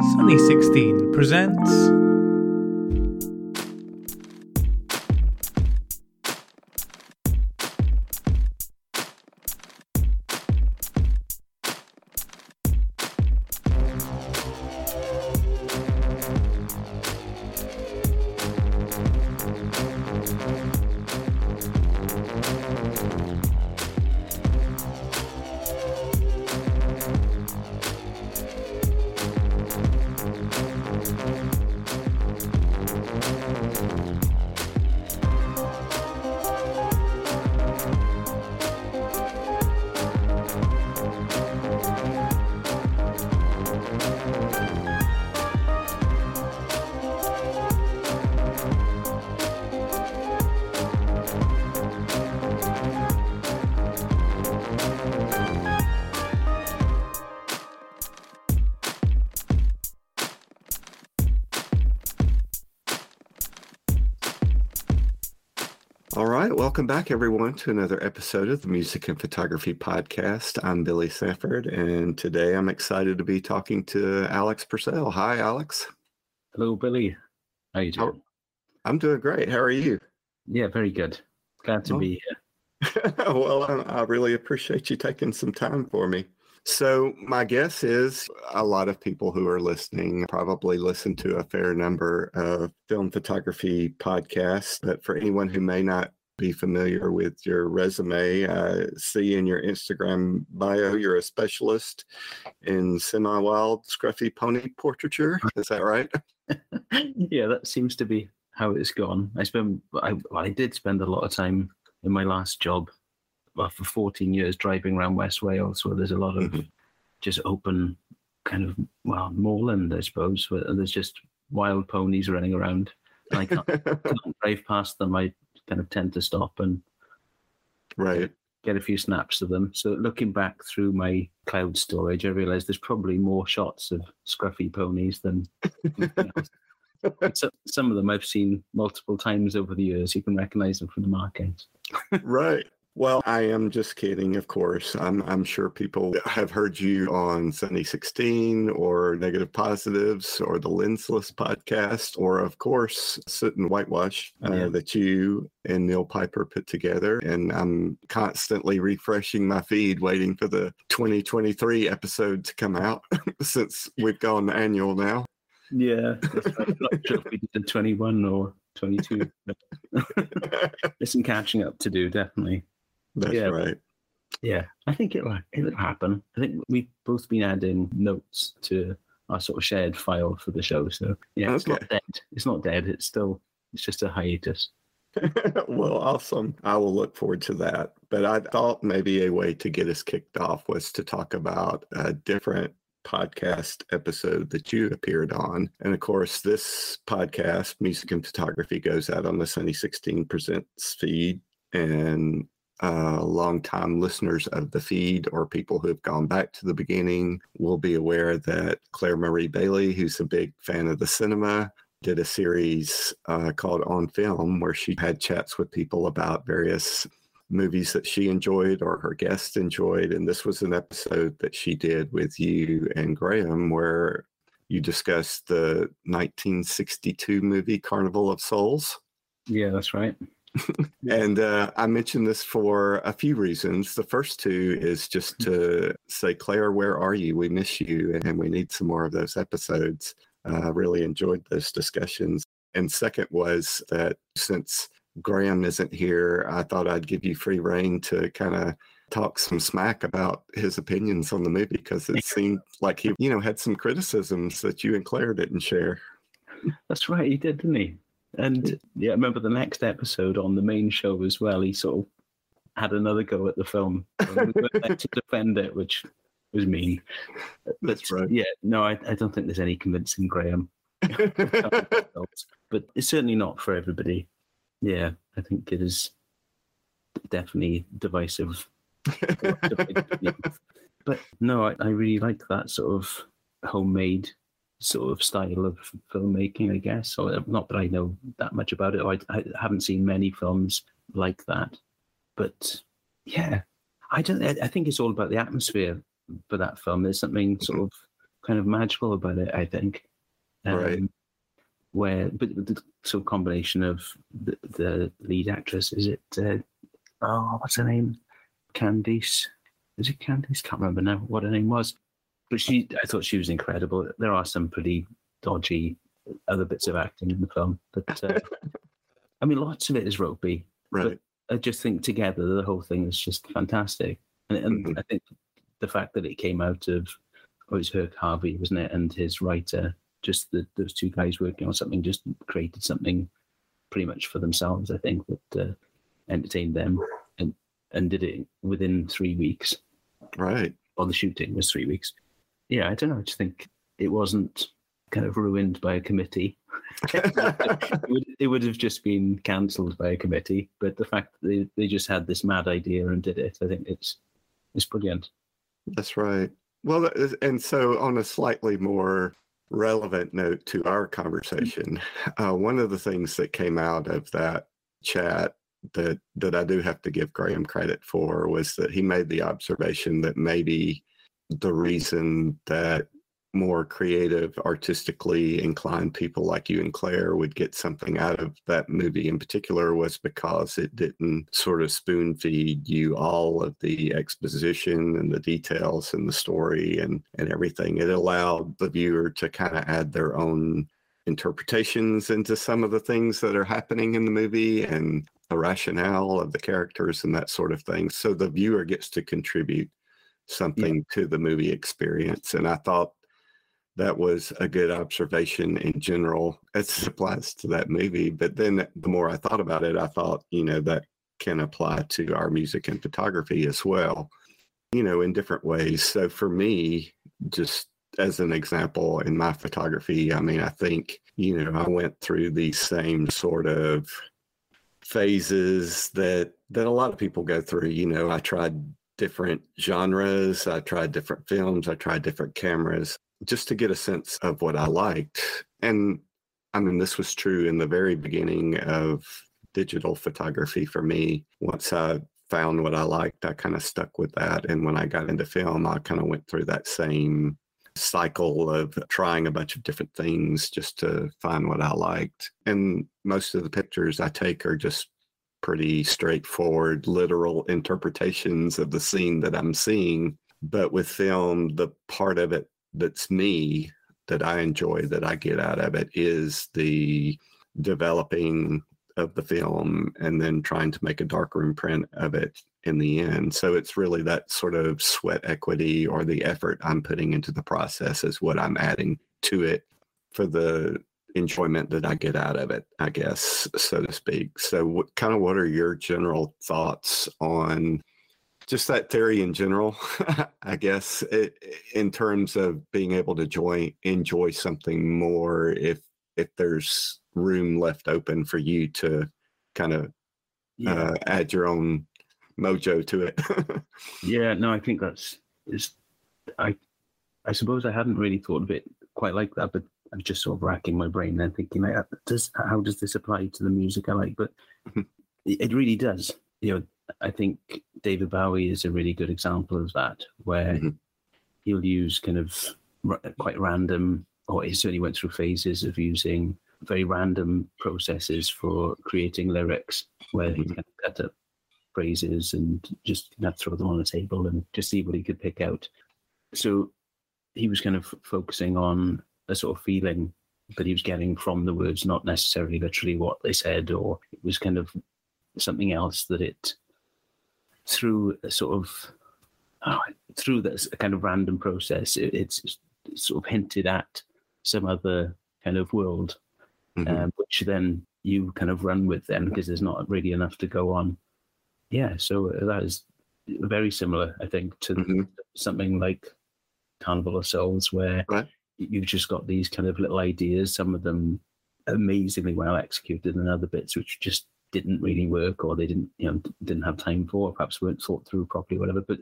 Sunny 16 presents. Welcome back, everyone, to another episode of the Music and Photography Podcast. I'm Billy Sanford, and today I'm excited to be talking to Alex Purcell. Hi, Alex. Hello, Billy. How are you doing? I'm doing great. How are you? Yeah, very good. Glad to Oh. be here. well, I, I really appreciate you taking some time for me. So, my guess is a lot of people who are listening probably listen to a fair number of film photography podcasts. But for anyone who may not be familiar with your resume, uh, see in your Instagram bio, you're a specialist in semi wild scruffy pony portraiture. Is that right? yeah, that seems to be how it's gone. I spent, I, well, I did spend a lot of time in my last job well, for 14 years driving around West Wales, where there's a lot of Mhm. just open kind of, well, moorland, I suppose, where there's just wild ponies running around. I can't, can't drive past them. I kind of tend to stop and right. get a few snaps of them. So looking back through my cloud storage, I realized there's probably more shots of scruffy ponies than. So, some of them I've seen multiple times over the years. You can recognize them from the markings. right. Well, I am just kidding, of course. I'm I'm sure people have heard you on Sunny 16 or Negative Positives or the Lensless podcast, or of course, Sit and Whitewash uh, Yeah. that you and Neil Piper put together. And I'm constantly refreshing my feed, waiting for the 2023 episode to come out since we've gone annual now. Yeah. I'm not sure if we did 21 or 22. but There's some catching up to do, definitely. That's Yeah. right. Yeah, I think it'll, it'll happen. I think we've both been adding notes to our sort of shared file for the show. So yeah, it's not dead. It's not dead. It's still, it's just a hiatus. well, awesome. I will look forward to that. But I thought maybe a way to get us kicked off was to talk about a different podcast episode that you appeared on. And of course, this podcast, Music and Photography, goes out on the Sunny 16 Presents feed. And uh, longtime listeners of the feed or people who have gone back to the beginning will be aware that Claire Marie Bailey, who's a big fan of the cinema, did a series uh, called On Film where she had chats with people about various movies that she enjoyed or her guests enjoyed. And this was an episode that she did with you and Graham where you discussed the 1962 movie Carnival of Souls. Yeah, that's right. And uh, I mentioned this for a few reasons. The first two is just to say, Claire, where are you? We miss you, and we need some more of those episodes. I really enjoyed those discussions. And second was that since Graham isn't here, I thought I'd give you free reign to kind of talk some smack about his opinions on the movie because it seemed like he, you know, had some criticisms that you and Claire didn't share. That's right. He did, didn't he? And yeah, I remember the next episode on the main show as well. He sort of had another go at the film. We to defend it, which was mean. That's But, right. Yeah, no, I, I don't think there's any convincing Graham. but it's certainly not for everybody. Yeah, I think it is definitely divisive. but no, I, I really like that sort of homemade sort of style of filmmaking, I guess. Or not that I know that much about it. I, I haven't seen many films like that. But yeah, I don't. I I think it's all about the atmosphere for that film. There's something sort of kind of magical about it. I think, Um, Right. Where, but the sort of combination of the, the lead actress is it? Uh, oh, what's her name? Candace. Is it Candace? Can't remember now what her name was. But she, I thought she was incredible. There are some pretty dodgy other bits of acting in the film, but uh, I mean, lots of it is rugby. Right. I just think together the whole thing is just fantastic, and, and Mhm. I think the fact that it came out of oh, it was Herk Harvey, wasn't it, and his writer, just the, those two guys working on something, just created something pretty much for themselves. I think that uh, entertained them and and did it within three weeks. Right. Or the shooting was three weeks. Yeah, I don't know. I just think it wasn't kind of ruined by a committee. it, would, it would have just been cancelled by a committee. But the fact that they, they just had this mad idea and did it, I think it's it's brilliant. That's right. Well, and so on a slightly more relevant note to our conversation, uh, one of the things that came out of that chat that that I do have to give Graham credit for was that he made the observation that maybe the reason that more creative, artistically inclined people like you and Claire would get something out of that movie in particular was because it didn't sort of spoon feed you all of the exposition and the details and the story and, and everything. It allowed the viewer to kind of add their own interpretations into some of the things that are happening in the movie and the rationale of the characters and that sort of thing. So the viewer gets to contribute something to the movie experience. And I thought that was a good observation in general as it applies to that movie. But then the more I thought about it, I thought, you know, that can apply to our music and photography as well, you know, in different ways. So for me, just as an example in my photography, I mean, I think, you know, I went through these same sort of phases that that a lot of people go through. You know, I tried different genres, I tried different films, I tried different cameras just to get a sense of what I liked. And I mean, this was true in the very beginning of digital photography for me. Once I found what I liked, I kind of stuck with that. And when I got into film, I kind of went through that same cycle of trying a bunch of different things just to find what I liked. And most of the pictures I take are just pretty straightforward, literal interpretations of the scene that I'm seeing. But with film, the part of it that's me that I enjoy that I get out of it is the developing of the film and then trying to make a darkroom print of it in the end. So it's really that sort of sweat equity or the effort I'm putting into the process is what I'm adding to it for the enjoyment that I get out of it, I guess, so to speak. So what kind of what are your general thoughts on just that theory in general, I guess, it, in terms of being able to join, enjoy something more if if there's room left open for you to kind of Yeah, uh, add your own mojo to it. yeah. No, I think that's is. I, I suppose I hadn't really thought of it quite like that, but I'm just sort of racking my brain and thinking, like, uh, does how does this apply to the music I like? But Mhm. it, really does. You know, I think David Bowie is a really good example of that, where Mhm. he'll use kind of quite random, or he certainly went through phases of using very random processes for creating lyrics, where he Mhm. kind of cut up phrases and just kind of throw them on the table and just see what he could pick out. So he was kind of focusing on a sort of feeling that he was getting from the words, not necessarily literally what they said, or it was kind of something else that it through a sort of oh, through this kind of random process, it, it's sort of hinted at some other kind of world, Mhm. um, which then you kind of run with then because there's not really enough to go on. Yeah, so that is very similar, I think, to Mhm. something like Carnival of Souls, where Right. You've just got these kind of little ideas, some of them amazingly well executed, and other bits which just didn't really work, or they didn't, you know, didn't have time for, or perhaps weren't thought through properly, whatever. But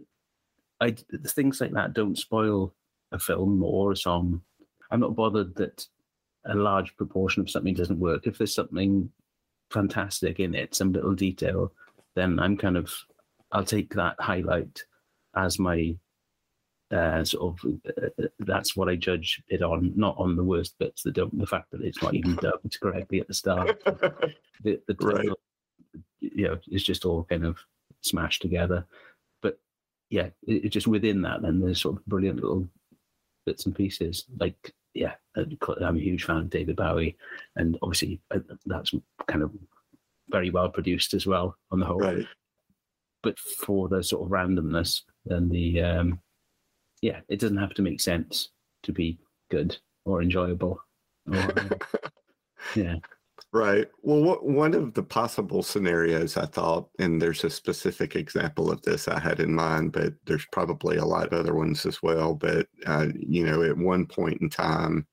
I, things like that don't spoil a film or a song. I'm not bothered that a large proportion of something doesn't work. If there's something fantastic in it, some little detail, then I'm kind of I'll take that highlight as my uh, sort of uh, that's what I judge it on, not on the worst bits. The the fact that it's not even dubbed correctly at the start. The, the Right. you know, it's just all kind of smashed together. But yeah, it, it just within that, then there's sort of brilliant little bits and pieces. Like yeah, I'm a huge fan of David Bowie, and obviously uh, that's kind of very well produced as well on the whole right. but for the sort of randomness and the um yeah it doesn't have to make sense to be good or enjoyable or, uh, yeah Right. Well, what, one of the possible scenarios I thought, and there's a specific example of this I had in mind, but there's probably a lot of other ones as well. But, uh, you know, at one point in time,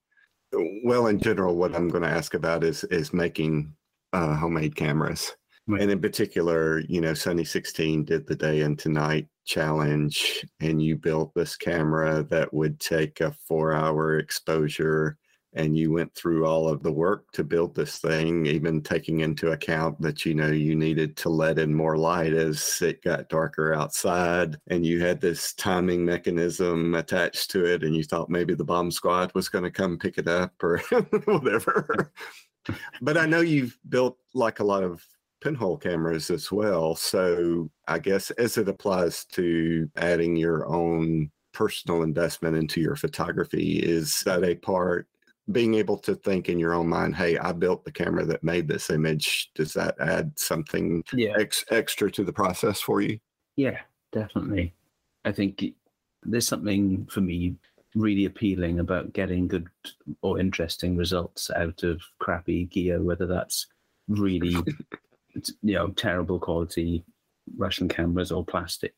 well, in general, what I'm going to ask about is is making uh, homemade cameras. Right. And in particular, you know, Sunny 16 did the day and tonight challenge, and you built this camera that would take a four hour exposure and you went through all of the work to build this thing, even taking into account that you know you needed to let in more light as it got darker outside, and you had this timing mechanism attached to it, and you thought maybe the bomb squad was going to come pick it up or whatever. but I know you've built like a lot of pinhole cameras as well. So I guess as it applies to adding your own personal investment into your photography, is that a part being able to think in your own mind, hey, I built the camera that made this image. Does that add something yeah ex- extra to the process for you? yeah definitely i think there's something for me really appealing about getting good or interesting results out of crappy gear whether that's really you know terrible quality russian cameras or plastic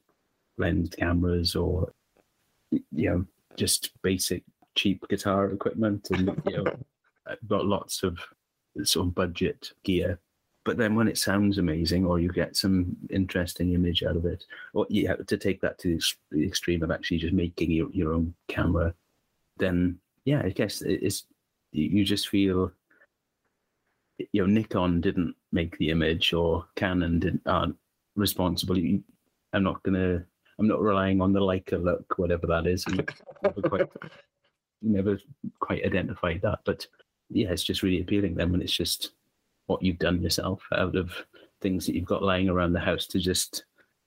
lens cameras or you know just basic cheap guitar equipment and you know uh, got lots of sort of budget gear. But then when it sounds amazing or you get some interesting image out of it or you have to take that to the extreme of actually just making your, your own camera then yeah i guess it's you you just feel you know nikon didn't make the image or canon didn't aren't responsible. You- i'm not gonna i'm not relying on the leica look whatever that is. You never quite never quite identified that. But yeah it's just really appealing then when it's just what you've done yourself out of things that you've got lying around the house to just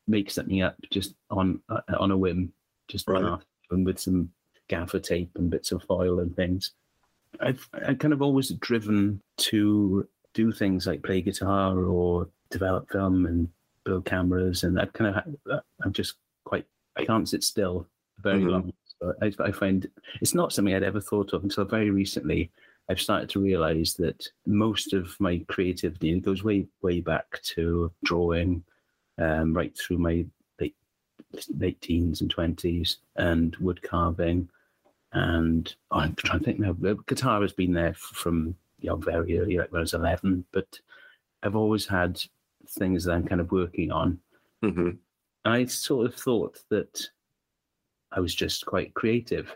make something up just on uh, on a whim just Right. and with some gaffer tape and bits of foil and things i've i kind of always driven to do things like play guitar or develop film and build cameras and that kind of i'm just quite i can't sit still very Mhm. long. So I, I find it's not something i'd ever thought of until very recently. I've started to realize that most of my creativity goes way way back to drawing, um, right through my late late teens and twenties, and wood carving, and I'm trying to think now. Guitar has been there from you know very early, like when I was eleven, but I've always had things that I'm kind of working on. hmm I sort of thought that I was just quite creative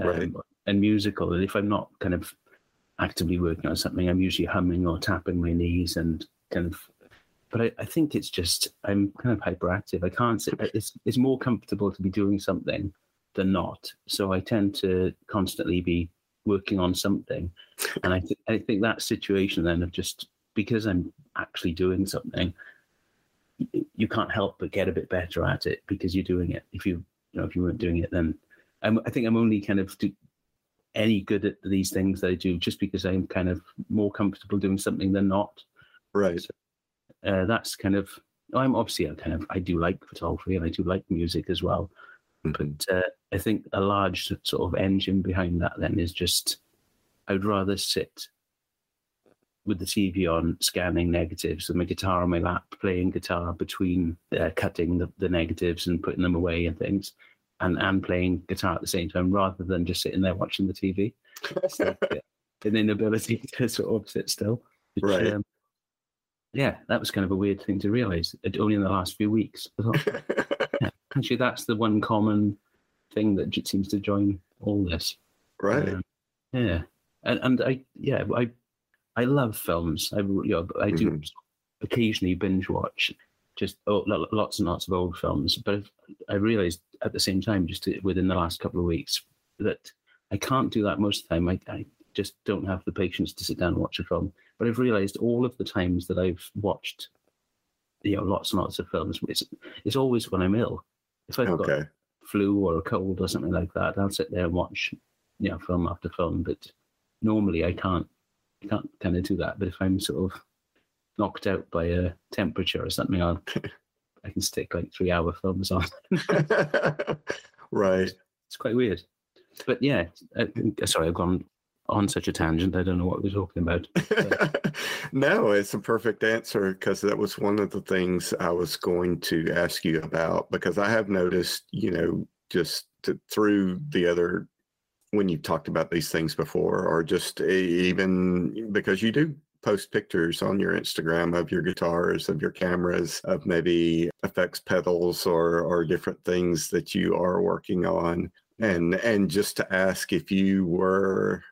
um, Right. and musical. And if I'm not kind of actively working on something, I'm usually humming or tapping my knees and kind of. But I, I think it's just I'm kind of hyperactive. I can't sit. It's it's more comfortable to be doing something than not. So I tend to constantly be working on something, and I th- I think that situation then of just because I'm actually doing something, you can't help but get a bit better at it because you're doing it. If you you know if you weren't doing it, then I'm, I think I'm only kind of do, any good at these things that I do just because I'm kind of more comfortable doing something than not. Right. Uh, that's kind of I'm obviously I kind of I do like photography and I do like music as well. Mhm. But uh, I think a large sort of engine behind that then is just I'd rather sit with the TV on, scanning negatives, and my guitar on my lap, playing guitar between uh, cutting the, the negatives and putting them away and things, and and playing guitar at the same time, rather than just sitting there watching the TV. It's like, uh, an inability to sort of sit still. which, Right. um, yeah, that was kind of a weird thing to realize. Only in the last few weeks. Actually, that's the one common thing that seems to join all this. right. Um, yeah, and and I yeah I I love films. I you know I do Mhm. occasionally binge watch just oh, lots and lots of old films. But I realized at the same time, just within the last couple of weeks, that I can't do that most of the time. I, I just don't have the patience to sit down and watch a film. But I've realized all of the times that I've watched, you know, lots and lots of films, it's, it's always when I'm ill. If I've okay. got flu or a cold or something like that, I'll sit there and watch, you know, film after film. But normally I can't, I can't kind of do that. But if I'm sort of knocked out by a temperature or something, I'll, I can stick like three hour films on. right. It's quite weird. But yeah, uh, sorry, I've gone on such a tangent. I don't know what we're talking about. no, it's a perfect answer because that was one of the things I was going to ask you about because I have noticed, you know, just to, through the other when you've talked about these things before, or just even because you do post pictures on your Instagram of your guitars, of your cameras, of maybe effects pedals or or different things that you are working on. And and just to ask if you were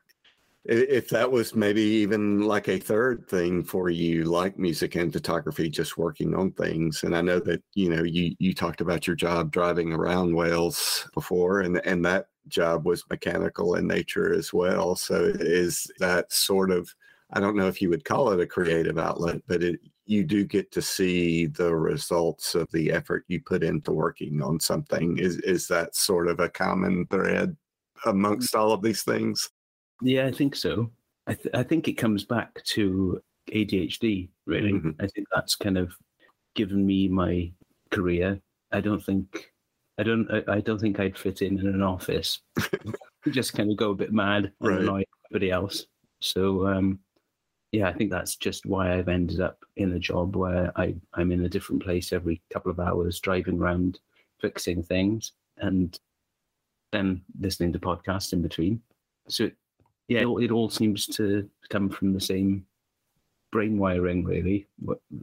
if that was maybe even like a third thing for you like music and photography just working on things. And i know that you know you you talked about your job driving around wales before and and that job was mechanical in nature as well. So is that sort of i don't know if you would call it a creative outlet but it you do get to see the results of the effort you put into working on something. Is is that sort of a common thread amongst all of these things yeah, I think so. I, th- I think it comes back to ADHD, really. Mm-hmm. I think that's kind of given me my career. I don't think I don't I, I don't think I'd fit in in an office. just kind of go a bit mad and right. annoy everybody else. So um, yeah, I think that's just why I've ended up in a job where I, I'm in a different place every couple of hours, driving around, fixing things, and then listening to podcasts in between. So yeah, it all seems to come from the same brain wiring, really.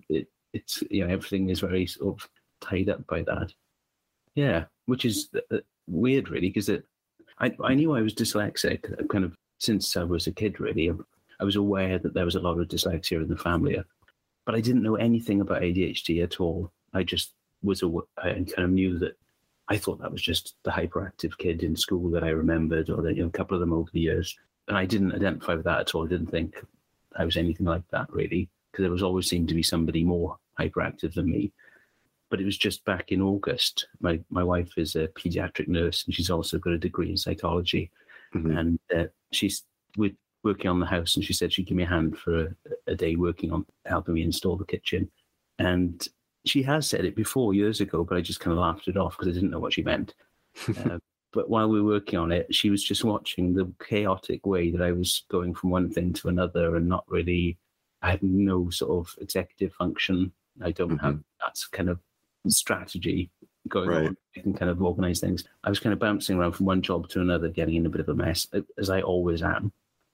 It, it's you know everything is very sort of tied up by that. Yeah, which is uh, weird, really, because I I knew I was dyslexic uh, kind of since I was a kid. Really, I was aware that there was a lot of dyslexia in the family, but I didn't know anything about ADHD at all. I just was aware and kind of knew that I thought that was just the hyperactive kid in school that I remembered, or that, you know, a couple of them over the years and I didn't identify with that at all. I didn't think I was anything like that really, because there was always seemed to be somebody more hyperactive than me. But it was just back in August. My my wife is a pediatric nurse, and she's also got a degree in psychology. Mm-hmm. And uh, she's with working on the house, and she said she'd give me a hand for a, a day working on helping me install the kitchen. And she has said it before years ago, but I just kind of laughed it off because I didn't know what she meant. Uh, but while we were working on it, she was just watching the chaotic way that I was going from one thing to another and not really, I had no sort of executive function. I don't mm-hmm. have that kind of strategy going right. on. I can kind of organize things. I was kind of bouncing around from one job to another, getting in a bit of a mess, as I always am.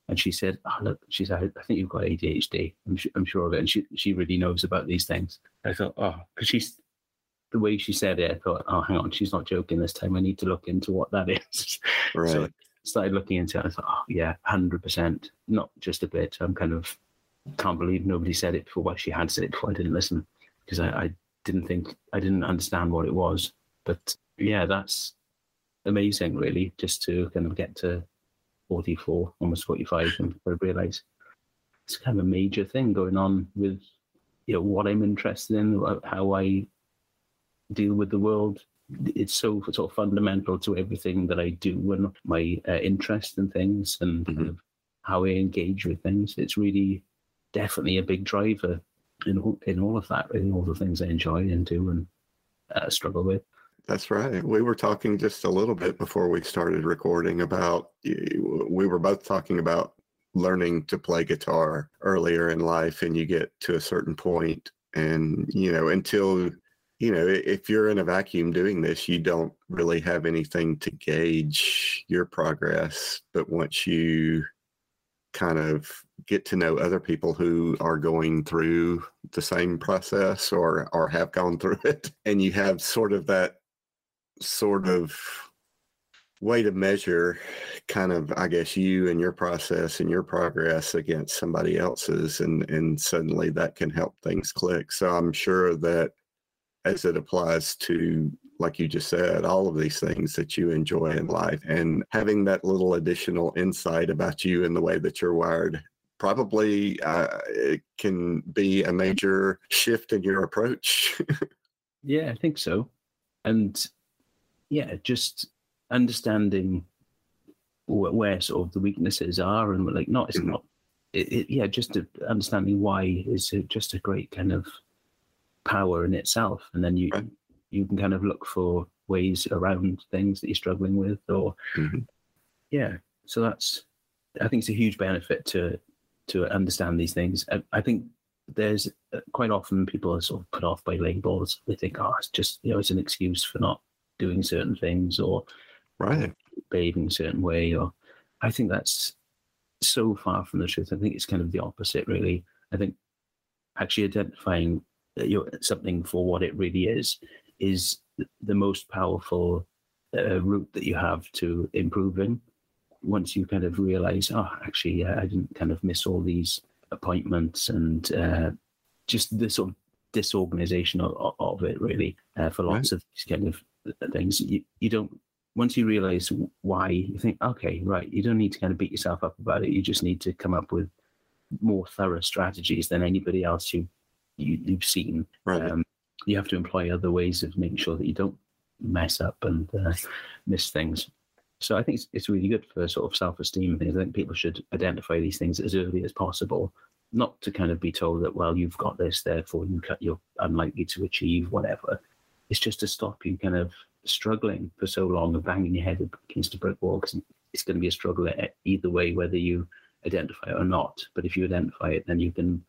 And she said, oh, look, she said, I think you've got ADHD. I'm, I'm sure of it. And she, she really knows about these things. I thought, oh, because she's, the way she said it, I thought, oh, hang on, she's not joking this time. I need to look into what that is. Right. So I started looking into it. I thought, oh, yeah, 100%, not just a bit. I'm kind of, can't believe nobody said it before. Well, she had said it before I didn't listen because I, I didn't think, I didn't understand what it was. But yeah, that's amazing, really, just to kind of get to 44, almost 45, and realize it's kind of a major thing going on with you know what I'm interested in, how I deal with the world. It's so sort of fundamental to everything that I do and my uh, interest in things and mm-hmm. kind of how I engage with things. It's really definitely a big driver in all, in all of that, in all the things I enjoy and do and uh, struggle with. That's right. We were talking just a little bit before we started recording about, we were both talking about learning to play guitar earlier in life, and you get to a certain point, and, you know, until you know, if you're in a vacuum doing this, you don't really have anything to gauge your progress. But once you kind of get to know other people who are going through the same process or or have gone through it and you have sort of that sort of way to measure kind of i guess you and your process and your progress against somebody else's and and suddenly that can help things click so i'm sure that as it applies to, like you just said, all of these things that you enjoy in life. And having that little additional insight about you and the way that you're wired probably uh, it can be a major shift in your approach. yeah, I think so. And yeah, just understanding wh- where sort of the weaknesses are and like not it's Mhm. not it, it, yeah just understanding why is just a great kind of power in itself and then you Right. you can kind of look for ways around things that you're struggling with or Mhm. yeah so that's i think it's a huge benefit to to understand these things i, I think there's uh, quite often people are sort of put off by labels they think oh it's just you know it's an excuse for not doing certain things or Right. behaving a certain way or i think that's so far from the truth i think it's kind of the opposite really i think actually identifying that you're something for what it really is is the most powerful uh, route that you have to improving once you kind of realize oh actually i didn't kind of miss all these appointments and uh, just the sort of disorganization of, of it really uh, for lots of these kind of things you, you don't once you realize why you think okay right you don't need to kind of beat yourself up about it you just need to come up with more thorough strategies than anybody else you, you you've seen. Right. um, you have to employ other ways of making sure that you don't mess up and uh, miss things. So i think it's, it's really good for sort of self-esteem things. I think people should identify these things as early as possible not to kind of be told that well you've got this therefore you cut you're unlikely to achieve whatever. It's just to stop you kind of struggling for so long and banging your head against a brick wall because it's going to be a struggle either way whether you identify it or not. But if you identify it then you can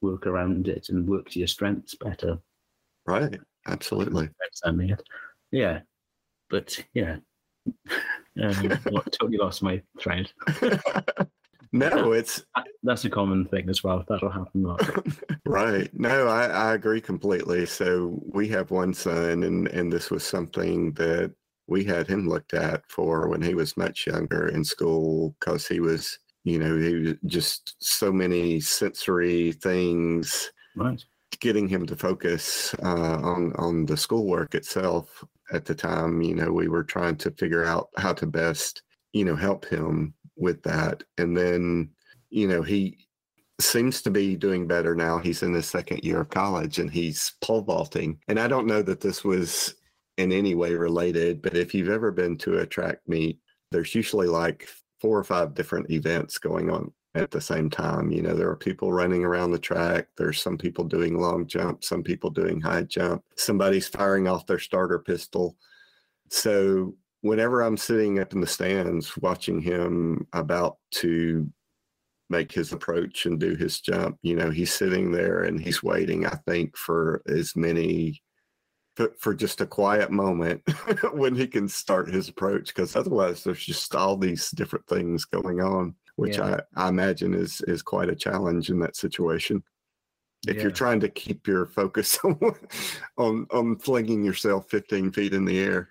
work around it and work to your strengths better Right. Absolutely. yeah but yeah um, totally lost my thread no, it's that's a common thing as well that'll happen right. No, I, I agree completely. So we have one son, and and this was something that we had him looked at for when he was much younger in school because he was, you know, he just so many sensory things right. getting him to focus uh, on on the schoolwork itself at the time. You know we were trying to figure out how to best you know help him with that. And then you know he seems to be doing better now. He's in his second year of college and he's pole vaulting. And i don't know that this was in any way related but if you've ever been to a track meet there's usually like four or five different events going on at the same time. You know, there are people running around the track. There's some people doing long jump, some people doing high jump. Somebody's firing off their starter pistol. So whenever I'm sitting up in the stands watching him about to make his approach and do his jump, you know, he's sitting there and he's waiting, I think, for as many for, just a quiet moment when he can start his approach because otherwise there's just all these different things going on which Yeah. I, I imagine is is quite a challenge in that situation if Yeah. you're trying to keep your focus on on, on flinging yourself 15 feet in the air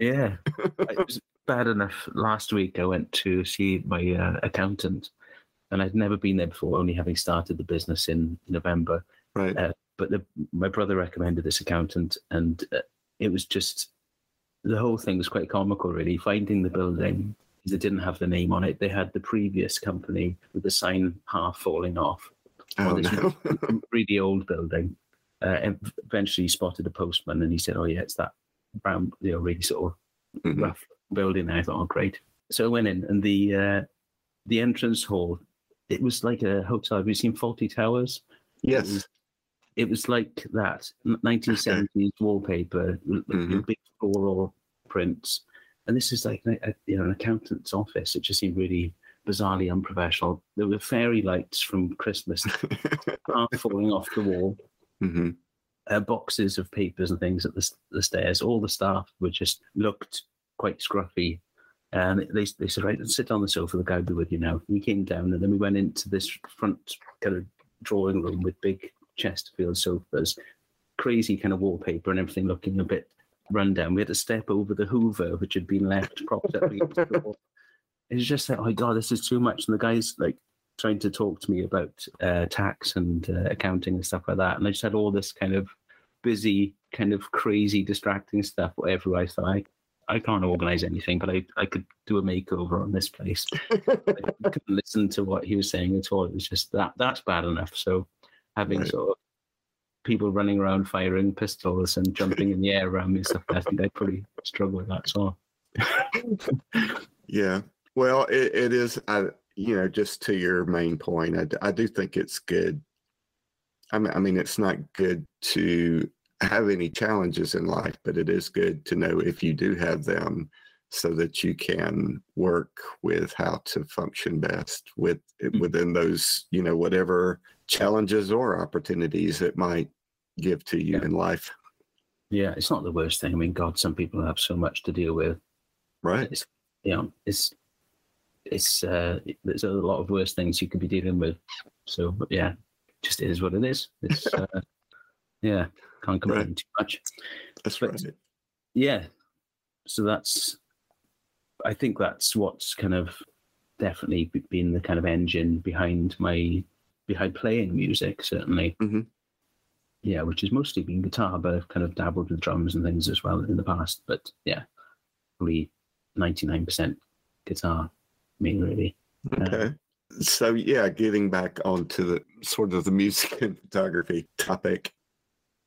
Yeah, it was bad enough. Last week, I went to see my uh, accountant, and I'd never been there before, only having started the business in November. right Uh, but the, my brother recommended this accountant, and uh, it was just the whole thing was quite comical, really. Finding the building, they didn't have the name on it. They had the previous company with the sign half falling off. oh this no really old building. Uh, and eventually spotted a postman, and he said, "Oh yeah, it's that brown, you know, really sort of Mhm. rough building there. I thought, oh, great. So I went in, and the uh, the entrance hall, it was like a hotel. Have you seen Fawlty Towers? yes It was like that, 1970s wallpaper, Mhm. big floral prints. And this is like a, you know an accountant's office. It just seemed really bizarrely unprofessional. There were fairy lights from Christmas falling off the wall hmm uh, boxes of papers and things at the, the stairs. All the staff were just looked quite scruffy. And they, they said, right, sit on the sofa. The guy will be with you now. We came down and then we went into this front kind of drawing room with big Chesterfield sofas, crazy kind of wallpaper and everything looking a bit rundown. We had to step over the Hoover, which had been left propped up against the wall. It just like, oh my God, this is too much. And the guy's like trying to talk to me about uh, tax and uh, accounting and stuff like that. And I just had all this kind of busy kind of crazy distracting stuff, whatever I thought I, I can't organize anything, but I, I could do a makeover on this place. I couldn't listen to what he was saying at all. It was just that that's bad enough. So having Right. sort of people running around firing pistols and jumping in the air around me and stuff, I think I probably struggle with that well. Yeah. Well, it, it is, I, you know, just to your main point, I do think it's good. I mean, I mean, it's not good to have any challenges in life, but it is good to know if you do have them so that you can work with how to function best with mm. within those, you know, whatever challenges or opportunities it might give to you Yeah. in life. Yeah, it's not the worst thing. I mean, God, some people have so much to deal with. Right. It's you know, it's it's uh there's a lot of worse things you could be dealing with. So but yeah, just is what it is. It's uh, yeah, can't complain Right. too much. That's but- right. Yeah. So that's I think that's what's kind of definitely been the kind of engine behind my behind playing music, certainly. Mhm. Yeah, which has mostly been guitar, but I've kind of dabbled with drums and things as well in the past. But yeah, probably ninety nine percent guitar, me really. Uh, Okay. So yeah, getting back onto the sort of the music and photography topic.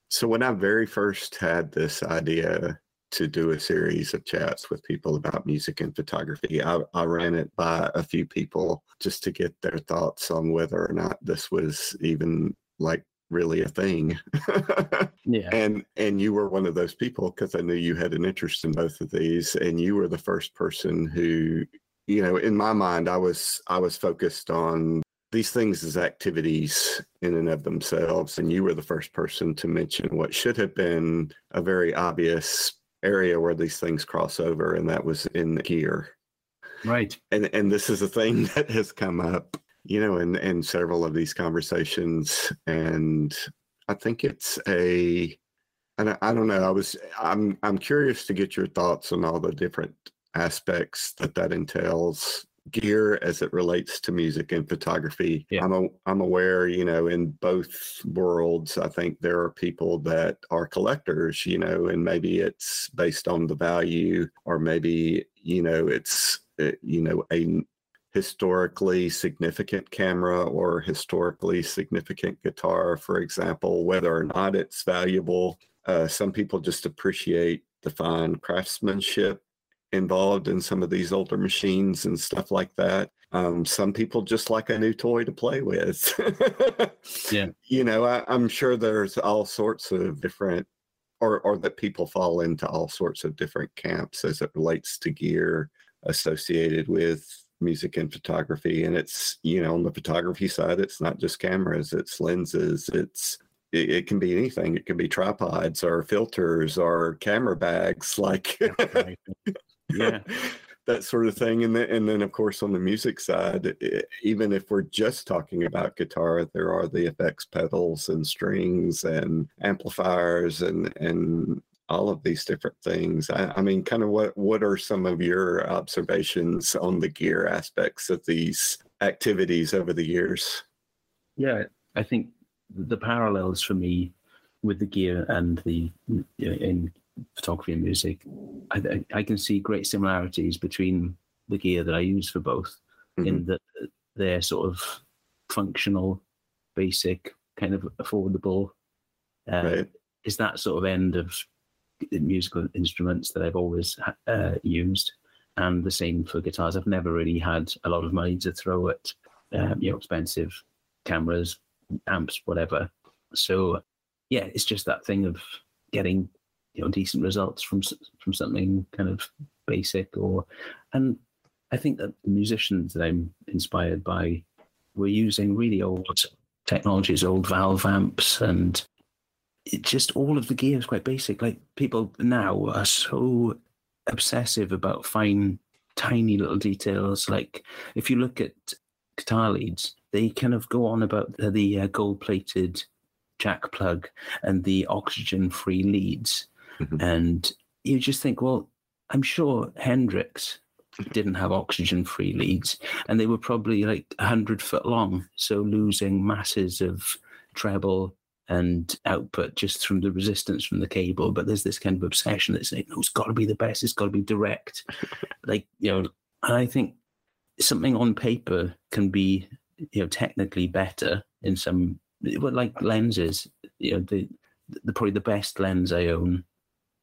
So when I very first had this idea to do a series of chats with people about music and photography, I, I ran it by a few people just to get their thoughts on whether or not this was even like really a thing. Yeah. and and you were one of those people because I knew you had an interest in both of these, and you were the first person who, you know, in my mind, I was I was focused on these things as activities in and of themselves, and you were the first person to mention what should have been a very obvious area where these things cross over, and that was in gear Right. and and this is a thing that has come up you know in in several of these conversations and i think it's a and I, I don't know i was i'm i'm curious to get your thoughts on all the different aspects that that entails gear as it relates to music and photography Yeah. i'm a, i'm aware you know in both worlds i think there are people that are collectors you know and maybe it's based on the value or maybe you know it's uh, you know a historically significant camera or historically significant guitar for example whether or not it's valuable uh, some people just appreciate the fine craftsmanship involved in some of these older machines and stuff like that um, some people just like a new toy to play with Yeah. you know I, i'm sure there's all sorts of different or or that people fall into all sorts of different camps as it relates to gear associated with music and photography and it's you know on the photography side it's not just cameras it's lenses it's it, it can be anything it can be tripods or filters or camera bags like. Yeah. that sort of thing and then, and then of course on the music side i- even if we're just talking about guitar there are the effects pedals and strings and amplifiers and and all of these different things i, I mean kind of what what are some of your observations on the gear aspects of these activities over the years Yeah, I think the parallels for me with the gear and the you know, in photography and music, I, I can see great similarities between the gear that I use for both, in that they're sort of functional, basic, kind of affordable. Uh, right Is that sort of end of musical instruments that I've always uh, used, and the same for guitars. I've never really had a lot of money to throw at um, you know expensive cameras, amps, whatever. So yeah, it's just that thing of getting you know decent results from from something kind of basic or and I think that the musicians that I'm inspired by were using really old technologies, old valve amps, and just all of the gear is quite basic. Like people now are so obsessive about fine, tiny little details. Like if you look at guitar leads, they kind of go on about the, the uh, gold-plated jack plug and the oxygen-free leads, Mhm. and you just think, well, I'm sure Hendrix didn't have oxygen-free leads, and they were probably like hundred foot long, so losing masses of treble and output just from the resistance from the cable. But there's this kind of obsession that's saying, no, it's got to be the best. It's got to be direct. like, you know, and I think something on paper can be, you know, technically better in some, but like lenses, you know, the, the probably the best lens I own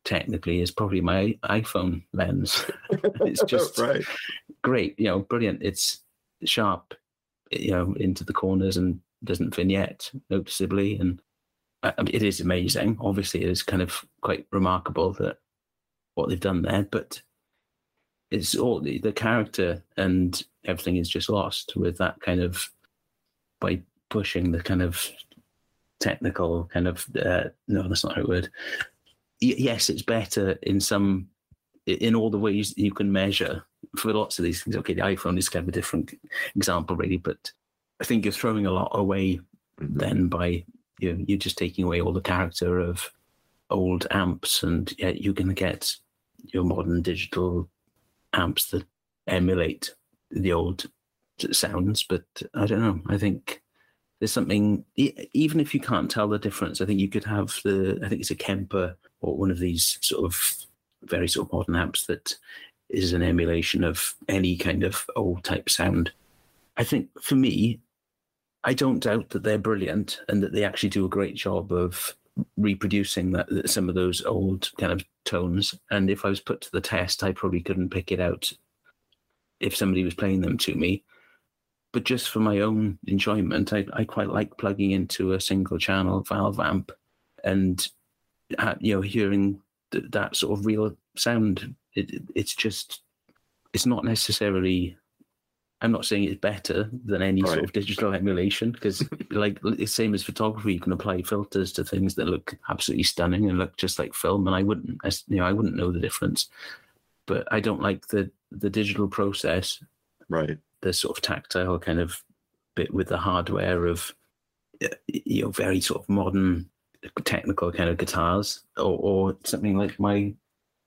technically is probably my iPhone lens. it's just right. great, you know, brilliant. It's sharp, you know, into the corners and doesn't vignette noticeably. And uh, it is amazing. Obviously, it is kind of quite remarkable that what they've done there, but it's all the, the character and everything is just lost with that kind of by pushing the kind of technical kind of uh, no that's not a word yes it's better in some in all the ways you can measure for lots of these things okay the iphone is kind of a different example really but i think you're throwing a lot away Mhm. then by you know, you're just taking away all the character of old amps and yeah you can get your modern digital amps that emulate the old sounds but i don't know i think there's something even if you can't tell the difference i think you could have the i think it's a kemper or one of these sort of very sort of modern amps that is an emulation of any kind of old type sound. I think for me i don't doubt that they're brilliant and that they actually do a great job of reproducing that, that some of those old kind of tones. And if i was put to the test i probably couldn't pick it out if somebody was playing them to me but just for my own enjoyment, I, I quite like plugging into a single channel valve amp and uh, you know hearing th- that sort of real sound. It, it- it's just it's not necessarily. I'm not saying it's better than any sort of digital emulation because, like, it's same as photography. You can apply filters to things that look absolutely stunning and look just like film, and I wouldn't, you know, I wouldn't know the difference. But I don't like the the digital process Right. The sort of tactile kind of bit with the hardware of uh, you know very sort of modern technical kind of guitars or, or something like my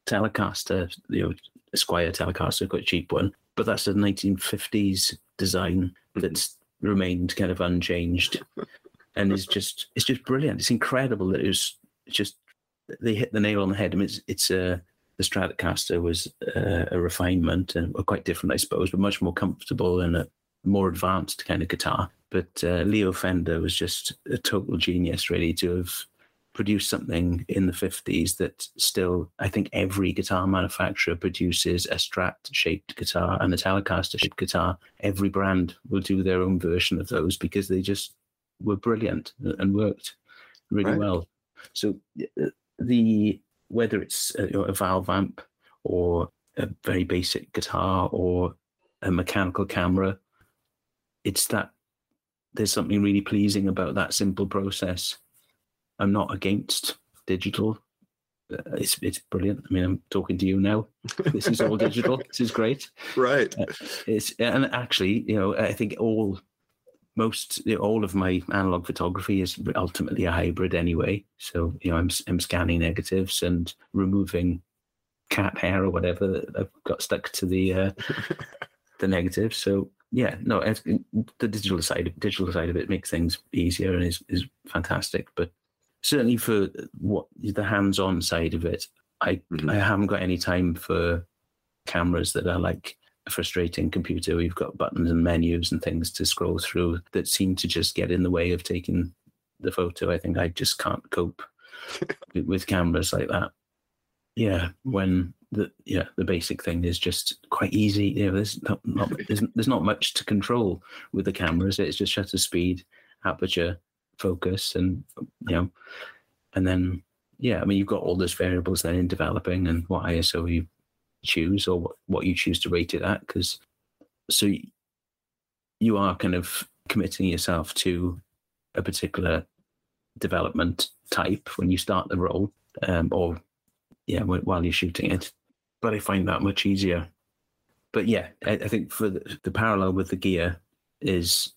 telecaster you know Esquire telecaster quite cheap one. But that's a 1950s design that's remained kind of unchanged and is just it's just brilliant. It's incredible that it was just they hit the nail on the head. I mean, it's it's a the Stratocaster was uh, a refinement and well, quite different, I suppose, but much more comfortable and a more advanced kind of guitar. But uh, Leo Fender was just a total genius, really, to have produced something in the 50s that still, I think every guitar manufacturer produces a Strat shaped guitar and a Telecaster shaped guitar. Every brand will do their own version of those because they just were brilliant and worked really Right. well. So uh, the whether it's a, a valve amp or a very basic guitar or a mechanical camera, it's that there's something really pleasing about that simple process. I'm not against digital. Uh, It's it's brilliant. I mean, I'm talking to you now. This is all digital. This is great. Right. It's and actually, you know, I think all most all of my analog photography is ultimately a hybrid anyway. So you know, I'm I'm scanning negatives and removing cat hair or whatever that I've got stuck to the uh, the negative. So yeah, no, it's, the digital side digital side of it makes things easier and is is fantastic. But certainly for what the hands-on side of it, I Mhm. I haven't got any time for cameras that are like frustrating computer. We've got buttons and menus and things to scroll through that seem to just get in the way of taking the photo. I think I just can't cope with, with cameras like that. Yeah, when the yeah the basic thing is just quite easy. You know, there's not, not there's, there's not much to control with the cameras. It's just shutter speed, aperture, focus, and you know, and then yeah, I mean you've got all those variables then in developing and what ISO you choose or what, what you choose to rate it at because so you are kind of committing yourself to a particular development type when you start the role um, or yeah wh- while you're shooting it. But i find that much easier. But yeah i, I think for the, the parallel with the gear is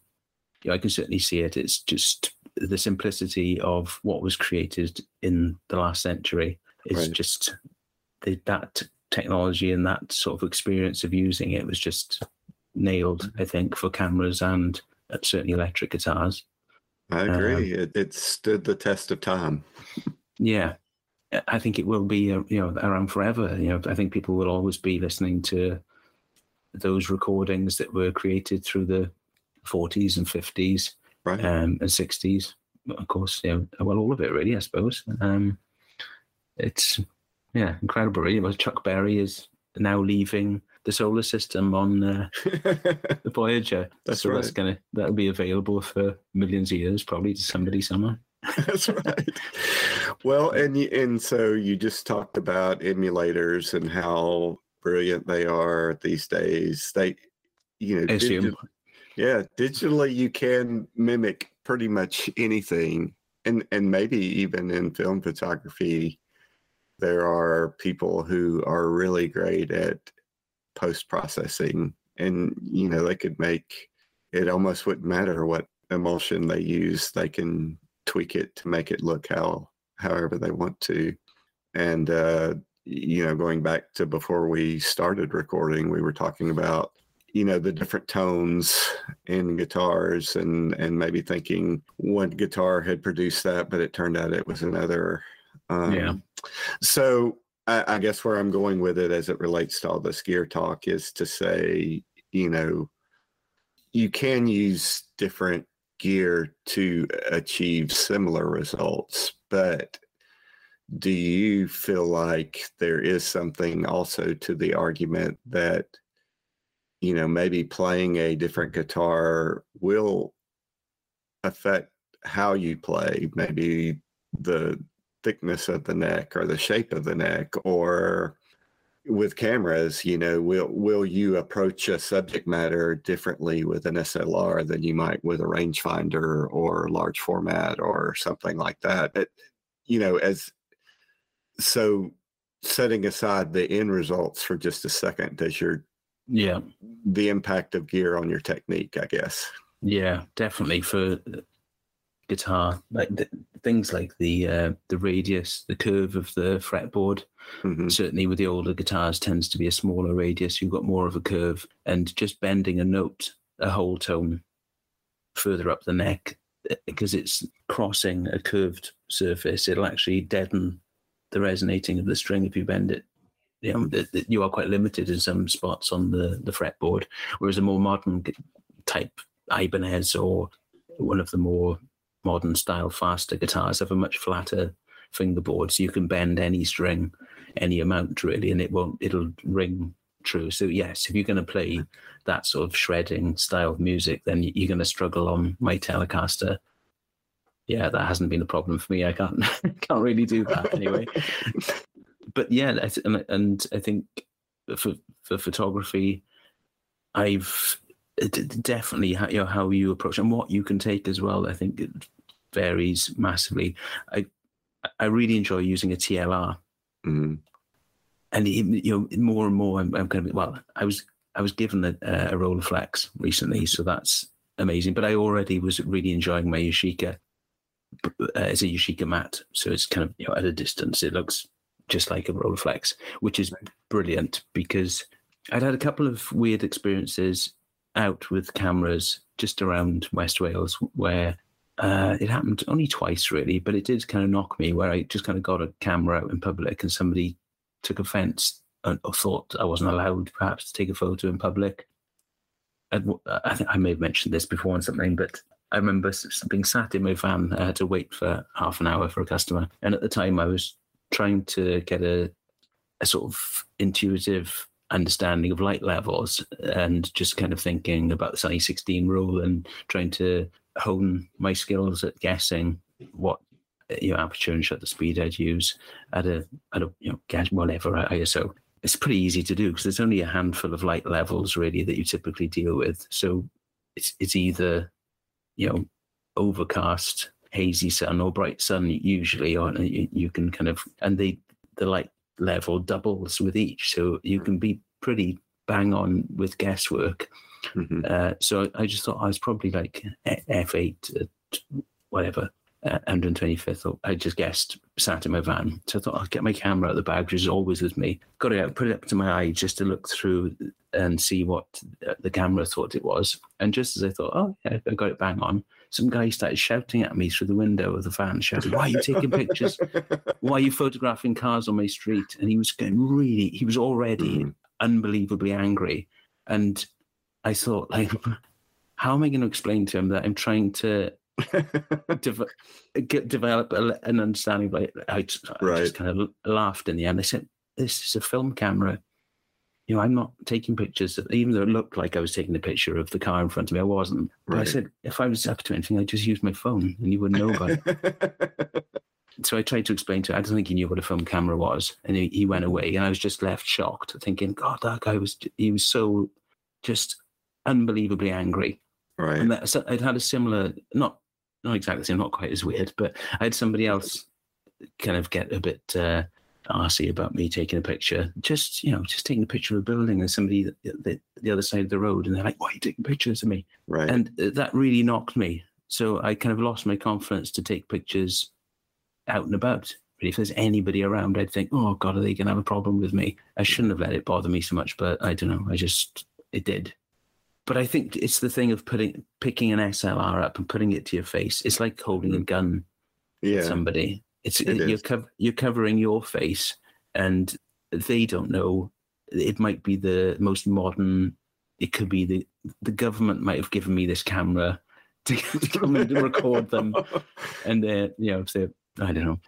yeah, i can certainly see it. It's just the simplicity of what was created in the last century is Right. just the, that technology and that sort of experience of using it was just nailed i think for cameras and uh, certainly electric guitars I agree. Um, it, it stood the test of time. Yeah, I think it will be uh, you know around forever. You know, I think people will always be listening to those recordings that were created through the 40s and 50s right. um, and 60s. Of course, you know, well, all of it really, I suppose. Um, it's yeah, incredible. Really, well, Chuck Berry is now leaving the solar system on uh, the Voyager. that's so right. that's gonna that'll be available for millions of years, probably to somebody somewhere. That's right. Well, and and so you just talked about emulators and how brilliant they are these days. They, you know, Digi- yeah, digitally you can mimic pretty much anything, and and maybe even in film photography, there are people who are really great at post processing, and you know they could make it almost wouldn't matter what emulsion they use; they can tweak it to make it look how however they want to. And uh, you know, going back to before we started recording, we were talking about you know the different tones in guitars and and maybe thinking one guitar had produced that but it turned out it was another um, yeah so I, I guess where i'm going with it as it relates to all this gear talk is to say you know you can use different gear to achieve similar results but do you feel like there is something also to the argument that you know maybe playing a different guitar will affect how you play? Maybe the thickness of the neck or the shape of the neck or with cameras you know will will you approach a subject matter differently with an SLR than you might with a rangefinder or large format or something like that? It, you know as so setting aside the end results for just a second does your yeah. the impact of gear on your technique i guess. Yeah definitely. For guitar like the, things like the uh, the radius the curve of the fretboard. Mm-hmm. certainly with the older guitars tends to be a smaller radius. You've got more of a curve and just bending a note a whole tone further up the neck because uh, it's crossing a curved surface. It'll actually deaden the resonating of the string if you bend it. You know, you are quite limited in some spots on the, the fretboard, whereas a more modern type Ibanez or one of the more modern style faster guitars have a much flatter fingerboard, so you can bend any string any amount really, and it won't it'll ring true. So yes, if you're going to play that sort of shredding style of music, then you're going to struggle on my Telecaster. Yeah, that hasn't been a problem for me. I can't can't really do that anyway. but yeah, and, and I think for for photography, I've definitely how, you know how you approach and what you can take as well. I think varies massively. I I really enjoy using a TLR, mm-hmm. and you know more and more I'm, I'm going to be well. I was I was given a, a Rolleiflex recently, so that's amazing. But I already was really enjoying my Yashica uh, as a Yashica mat, so it's kind of you know at a distance. It looks just like a Rolleiflex, which is brilliant because I'd had a couple of weird experiences out with cameras just around West Wales where uh, it happened only twice really, but it did kind of knock me where I just kind of got a camera out in public and somebody took offense or thought I wasn't allowed perhaps to take a photo in public. And I think I may have mentioned this before on something, but I remember being sat in my van. I had to wait for half an hour for a customer, and at the time I was trying to get a, a sort of intuitive understanding of light levels and just kind of thinking about the Sunny 16 rule and trying to hone my skills at guessing what you know, aperture and shutter speed I'd use at a at a you know guess whatever ISO. It's pretty easy to do because there's only a handful of light levels really that you typically deal with. So it's it's either you know overcast hazy sun or bright sun usually or uh, you, you can kind of and the the light level doubles with each so you can be pretty bang on with guesswork mm-hmm. uh, so i just thought i was probably like f8 whatever uh, 125th. I just guessed sat in my van. So I thought I'll get my camera out of the bag, which is always with me. Got it out, put it up to my eye just to look through and see what the camera thought it was. And just as I thought, oh, yeah, I got it bang on, some guy started shouting at me through the window of the van, shouting, Why are you taking pictures? Why are you photographing cars on my street? And he was getting really, he was already Mm. unbelievably angry. And I thought, like, how am I going to explain to him that I'm trying to dev- get, develop a, an understanding? Like, I, just, I just kind of laughed in the end. I said, "This is a film camera. You know, I'm not taking pictures. of- Even though it looked like I was taking a picture of the car in front of me, I wasn't. But I said, if I was up to anything, I'd just use my phone, and you wouldn't know about it. so I tried to explain to him. I don't think he knew what a film camera was, and he, he went away, and I was just left shocked, thinking, God, that guy was he was so just unbelievably angry. right. And that, so I'd had a similar, not not exactly the same, not quite as weird, but I had somebody else kind of get a bit uh, arsy about me taking a picture. Just you know, just taking a picture of a building and somebody the, the, the other side of the road, and they're like, "Why are you taking pictures of me?" Right. And uh, that really knocked me. So I kind of lost my confidence to take pictures out and about. But if there's anybody around, I'd think, "Oh God, are they going to have a problem with me?" I shouldn't have let it bother me so much, but I don't know. I just it did. But I think it's the thing of putting picking an SLR up and putting it to your face. It's like holding a mm. gun yeah. at somebody. It's It you're cov- you're covering your face, and they don't know. It might be the most modern. It could be the the government might have given me this camera to, to come and record them, and they you know say I don't know,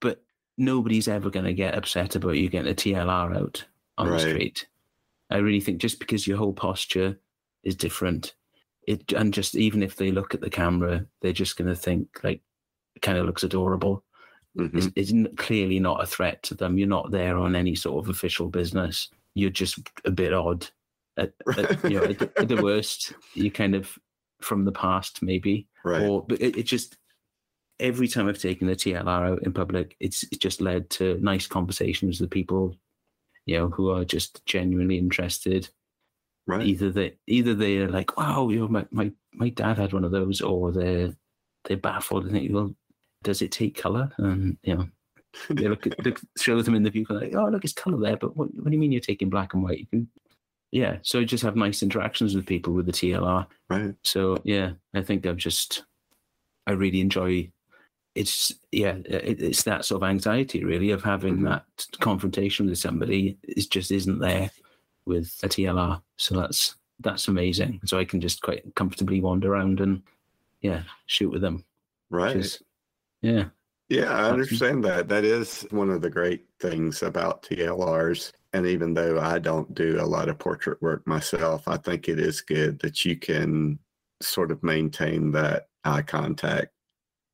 but nobody's ever going to get upset about you getting a TLR out on Right. the street. I really think just because your whole posture is different, it and just even if they look at the camera, they're just going to think like it kind of looks adorable. Mhm. It's, it's clearly not a threat to them. You're not there on any sort of official business. You're just a bit odd. At, at, you know, at, the- at the worst, you kind of from the past maybe, Right. or but it, it just every time I've taken the TLR out in public, it's it just led to nice conversations with people, you know, who are just genuinely interested. Right. Either they either they're like, wow, you know, my, my, my dad had one of those, or they're they're baffled and think, well, does it take color? And you know, they look at look, show them in the view like, oh look, it's color there, but what, what do you mean you're taking black and white? You can, yeah. So I just have nice interactions with people with the TLR. Right. So yeah, I think I've just I really enjoy. It's yeah, it, it's that sort of anxiety really of having Mhm. that confrontation with somebody. It just isn't there with a TLR. So that's that's amazing. So I can just quite comfortably wander around and yeah, shoot with them. Right. is- yeah, Yeah, I understand that. That is one of the great things about TLRs. And even though I don't do a lot of portrait work myself, I think it is good that you can sort of maintain that eye contact.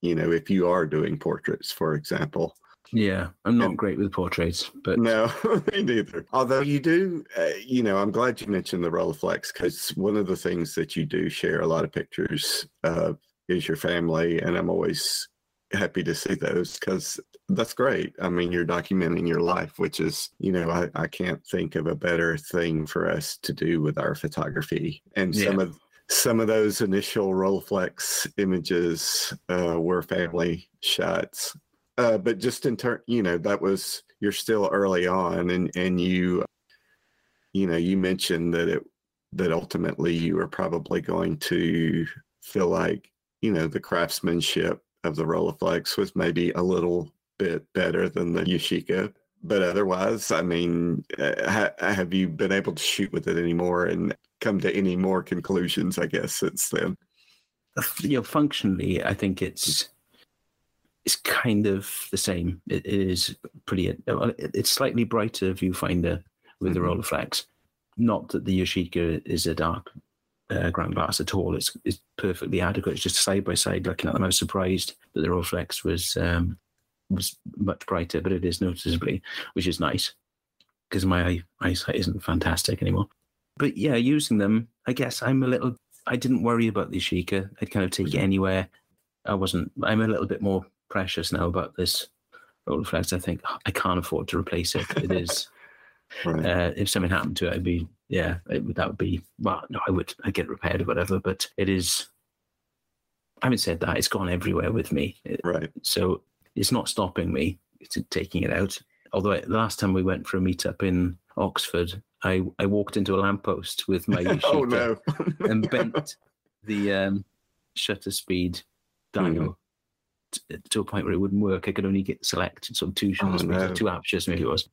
You know, if you are doing portraits, for example. Yeah. I'm not And- great with portraits, but No, me neither. Although you do, uh, you know, I'm glad you mentioned the Rolleiflex because one of the things that you do share a lot of pictures of is your family, and I'm always happy to see those because that's great. I mean, you're documenting your life, which is, you know, I, I can't think of a better thing for us to do with our photography. And some of some of those initial Rolleiflex images uh, were family shots uh, but just in turn, you know, that was you're still early on, and and you, you know, you mentioned that it that ultimately you were probably going to feel like you know the craftsmanship of the Rolleiflex was maybe a little bit better than the Yashica. But otherwise, I mean, uh, ha- have you been able to shoot with it anymore and come to any more conclusions? I guess since then. you know, functionally, I think it's it's kind of the same. It is pretty. it- It's slightly brighter viewfinder with the Mhm. Rolleiflex. Not that the Yashica is a dark uh, ground glass at all. It's it's perfectly adequate. It's just side by side looking at them. I was surprised that the Rolleiflex was um, was much brighter, but it is noticeably, which is nice because my eye, eyesight isn't fantastic anymore. But yeah, using them, I guess I'm a little. I didn't worry about the Yashica. I'd kind of take it Mhm. anywhere. I wasn't. I'm a little bit more precious now about this Rolleiflex. I think "Oh, I can't afford to replace it. It is. Right. uh, if something happened to it, I'd be yeah. It, that would be well. No, I would. I get repaired or whatever. But it is. having said that, it's gone everywhere with me. Right. So it's not stopping me to taking it out. Although the last time we went for a meetup in Oxford, I, I walked into a lamppost with my oh no. and bent the um, shutter speed dial t- to a point where it wouldn't work. I could only get select sort of two shutter Oh, no. two apertures, maybe it was.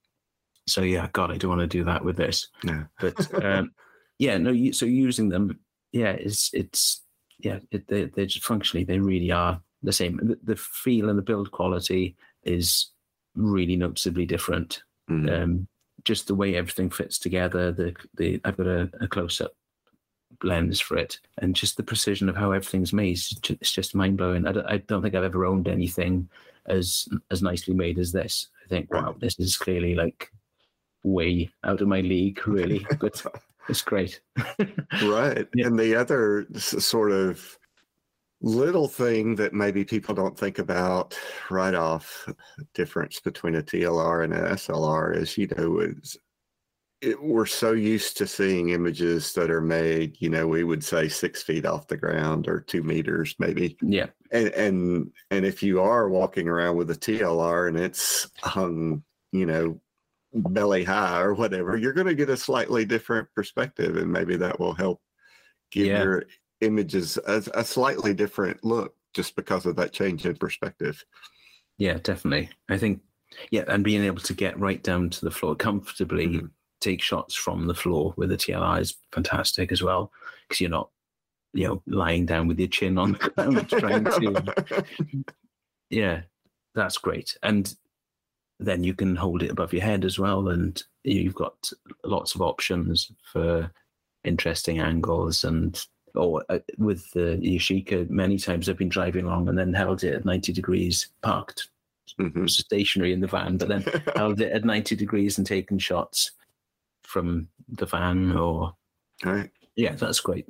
So yeah, God, I don't want to do that with this. no. But um, yeah, no. So using them, yeah, it's it's yeah, it, they they just functionally they really are the same. The, the feel and the build quality is really noticeably different. Mm. Um, just the way everything fits together. The the I've got a, a close up lens for it, and just the precision of how everything's made. It's just, mind blowing. I don't, I don't think I've ever owned anything as as nicely made as this. I think wow, this is clearly like way out of my league, really. but it's great. Right. Yeah. And the other sort of little thing that maybe people don't think about right off difference between a TLR and an SLR is, you know, is it, we're so used to seeing images that are made, you know, we would say six feet off the ground or two meters maybe. yeah, And and and if you are walking around with a TLR and it's hung, you know, belly high or whatever, you're going to get a slightly different perspective, and maybe that will help give Yeah. your images a, a slightly different look just because of that change in perspective. yeah, definitely. I think yeah, and being able to get right down to the floor comfortably, Mhm. Take shots from the floor with the TLR is fantastic as well because you're not you know lying down with your chin on the ground trying to yeah that's great. And then you can hold it above your head as well and you've got lots of options for interesting angles and or uh, with the Yashica many times I've been driving along and then held it at 90 degrees parked. Mhm. stationary in the van but then held it at 90 degrees and taken shots from the van or right. yeah that's great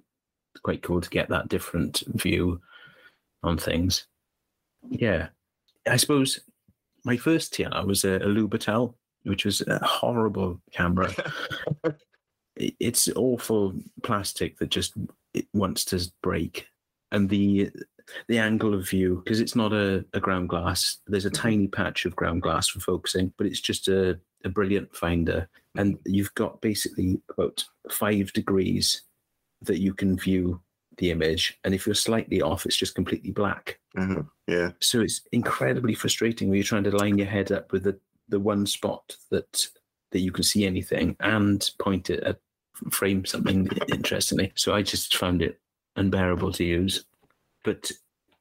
quite cool to get that different view on things. Yeah. I suppose my first TLR was a, a Lubitel which was a horrible camera. It's awful plastic that just it wants to break. And the the angle of view because it's not a, a ground glass there's a mm-hmm. tiny patch of ground glass for focusing but it's just a, a brilliant finder and you've got basically about five degrees that you can view the image and if you're slightly off it's just completely black Uh-huh. Yeah. so it's incredibly frustrating when you're trying to line your head up with the, the one spot that that you can see anything and point it at frame something interestingly so i just found it unbearable to use but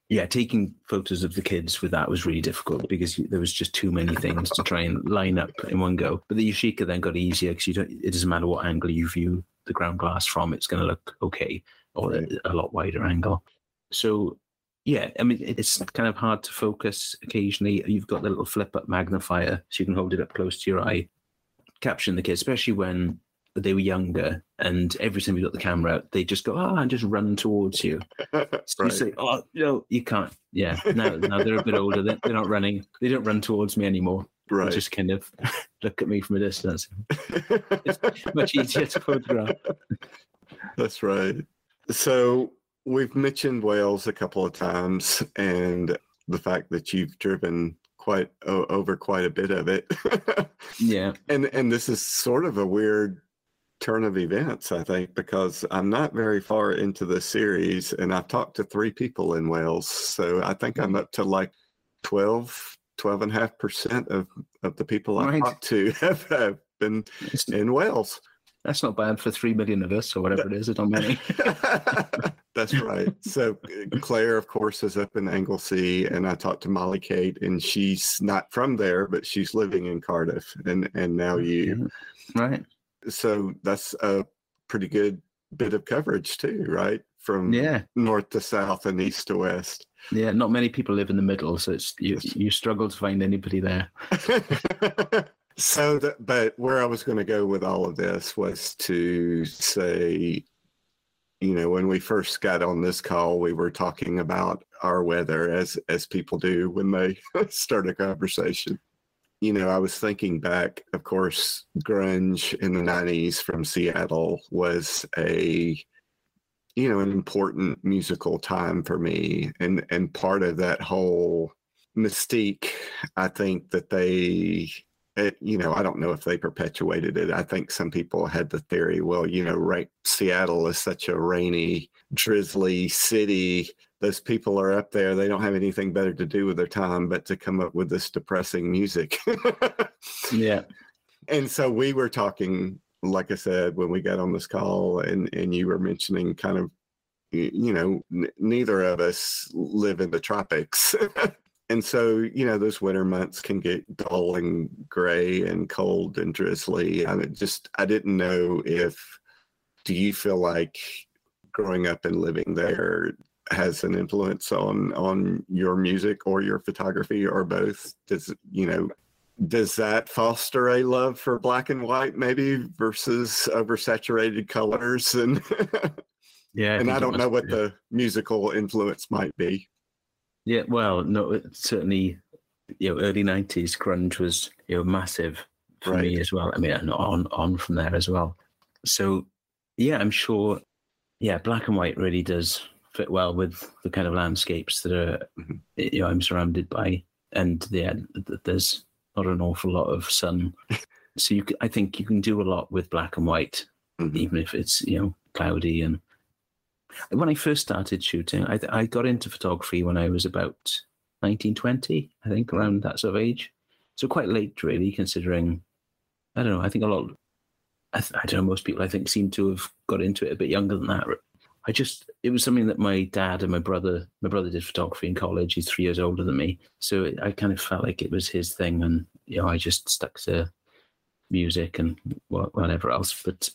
yeah taking photos of the kids with that was really difficult because there was just too many things to try and line up in one go. But the Yashica then got easier because you don't it doesn't matter what angle you view the ground glass from it's going to look okay or a, a lot wider angle. So yeah, I mean, it's kind of hard to focus occasionally. You've got the little flip up magnifier, so you can hold it up close to your eye, capturing the kids, especially when they were younger. And every time you got the camera out, they just go, ah, and just run towards you. So you say, oh, no, you can't. Yeah, now, now they're a bit older. They're, they're not running. They don't run towards me anymore. They right. just kind of look at me from a distance. It's much easier to photograph. That's right. So we've mentioned Wales a couple of times and the fact that you've driven quite o- over quite a bit of it. Yeah. and and this is sort of a weird turn of events, I think, because I'm not very far into the series and I've talked to three people in Wales. So I think I'm up to like 12, 12 and a half percent of, of the people I've Right. talked to have, have been in Wales. That's not bad for three million of us or whatever it is. It's not many. That's right. So uh, Claire, of course, is up in Anglesey, and I talked to Molly Kate, and she's not from there, but she's living in Cardiff, and and now you. Right. So that's a pretty good bit of coverage too, right? From Yeah. north to south and east to west. Yeah, not many people live in the middle, so it's you. You struggle to find anybody there. so that, but where I was going to go with all of this was to say, you know, when we first got on this call, we were talking about our weather as as people do when they start a conversation. You know, I was thinking back, of course, grunge in the 90s from Seattle was a you know, an important musical time for me. And and part of that whole mystique, I think that they it, you know, I don't know if they perpetuated it. I think some people had the theory, well, you know, right, Seattle is such a rainy, drizzly city. Those people are up there. They don't have anything better to do with their time but to come up with this depressing music. yeah. And so we were talking, like I said, when we got on this call, and and you were mentioning kind of, you know, n- neither of us live in the tropics. and so you know those winter months can get dull and gray and cold and drizzly i mean, just i didn't know if do you feel like growing up and living there has an influence on on your music or your photography or both does you know does that foster a love for black and white maybe versus oversaturated colors and yeah and i don't know what be. the musical influence might be Yeah, well, no, certainly, you know, early nineties grunge was you know massive for me as well. I mean, and on on from there as well. So, yeah, I'm sure. Yeah, black and white really does fit well with the kind of landscapes that are Mhm. you know I'm surrounded by, and yeah, there's not an awful lot of sun. So you, I think you can do a lot with black and white Mhm. even if it's you know cloudy and when i first started shooting i, I got into photography when i was about 1920 i think around that sort of age so quite late really considering i don't know i think a lot I, th- I don't know most people i think seem to have got into it a bit younger than that i just it was something that my dad and my brother my brother did photography in college he's three years older than me so it, i kind of felt like it was his thing and you know i just stuck to music and whatever else but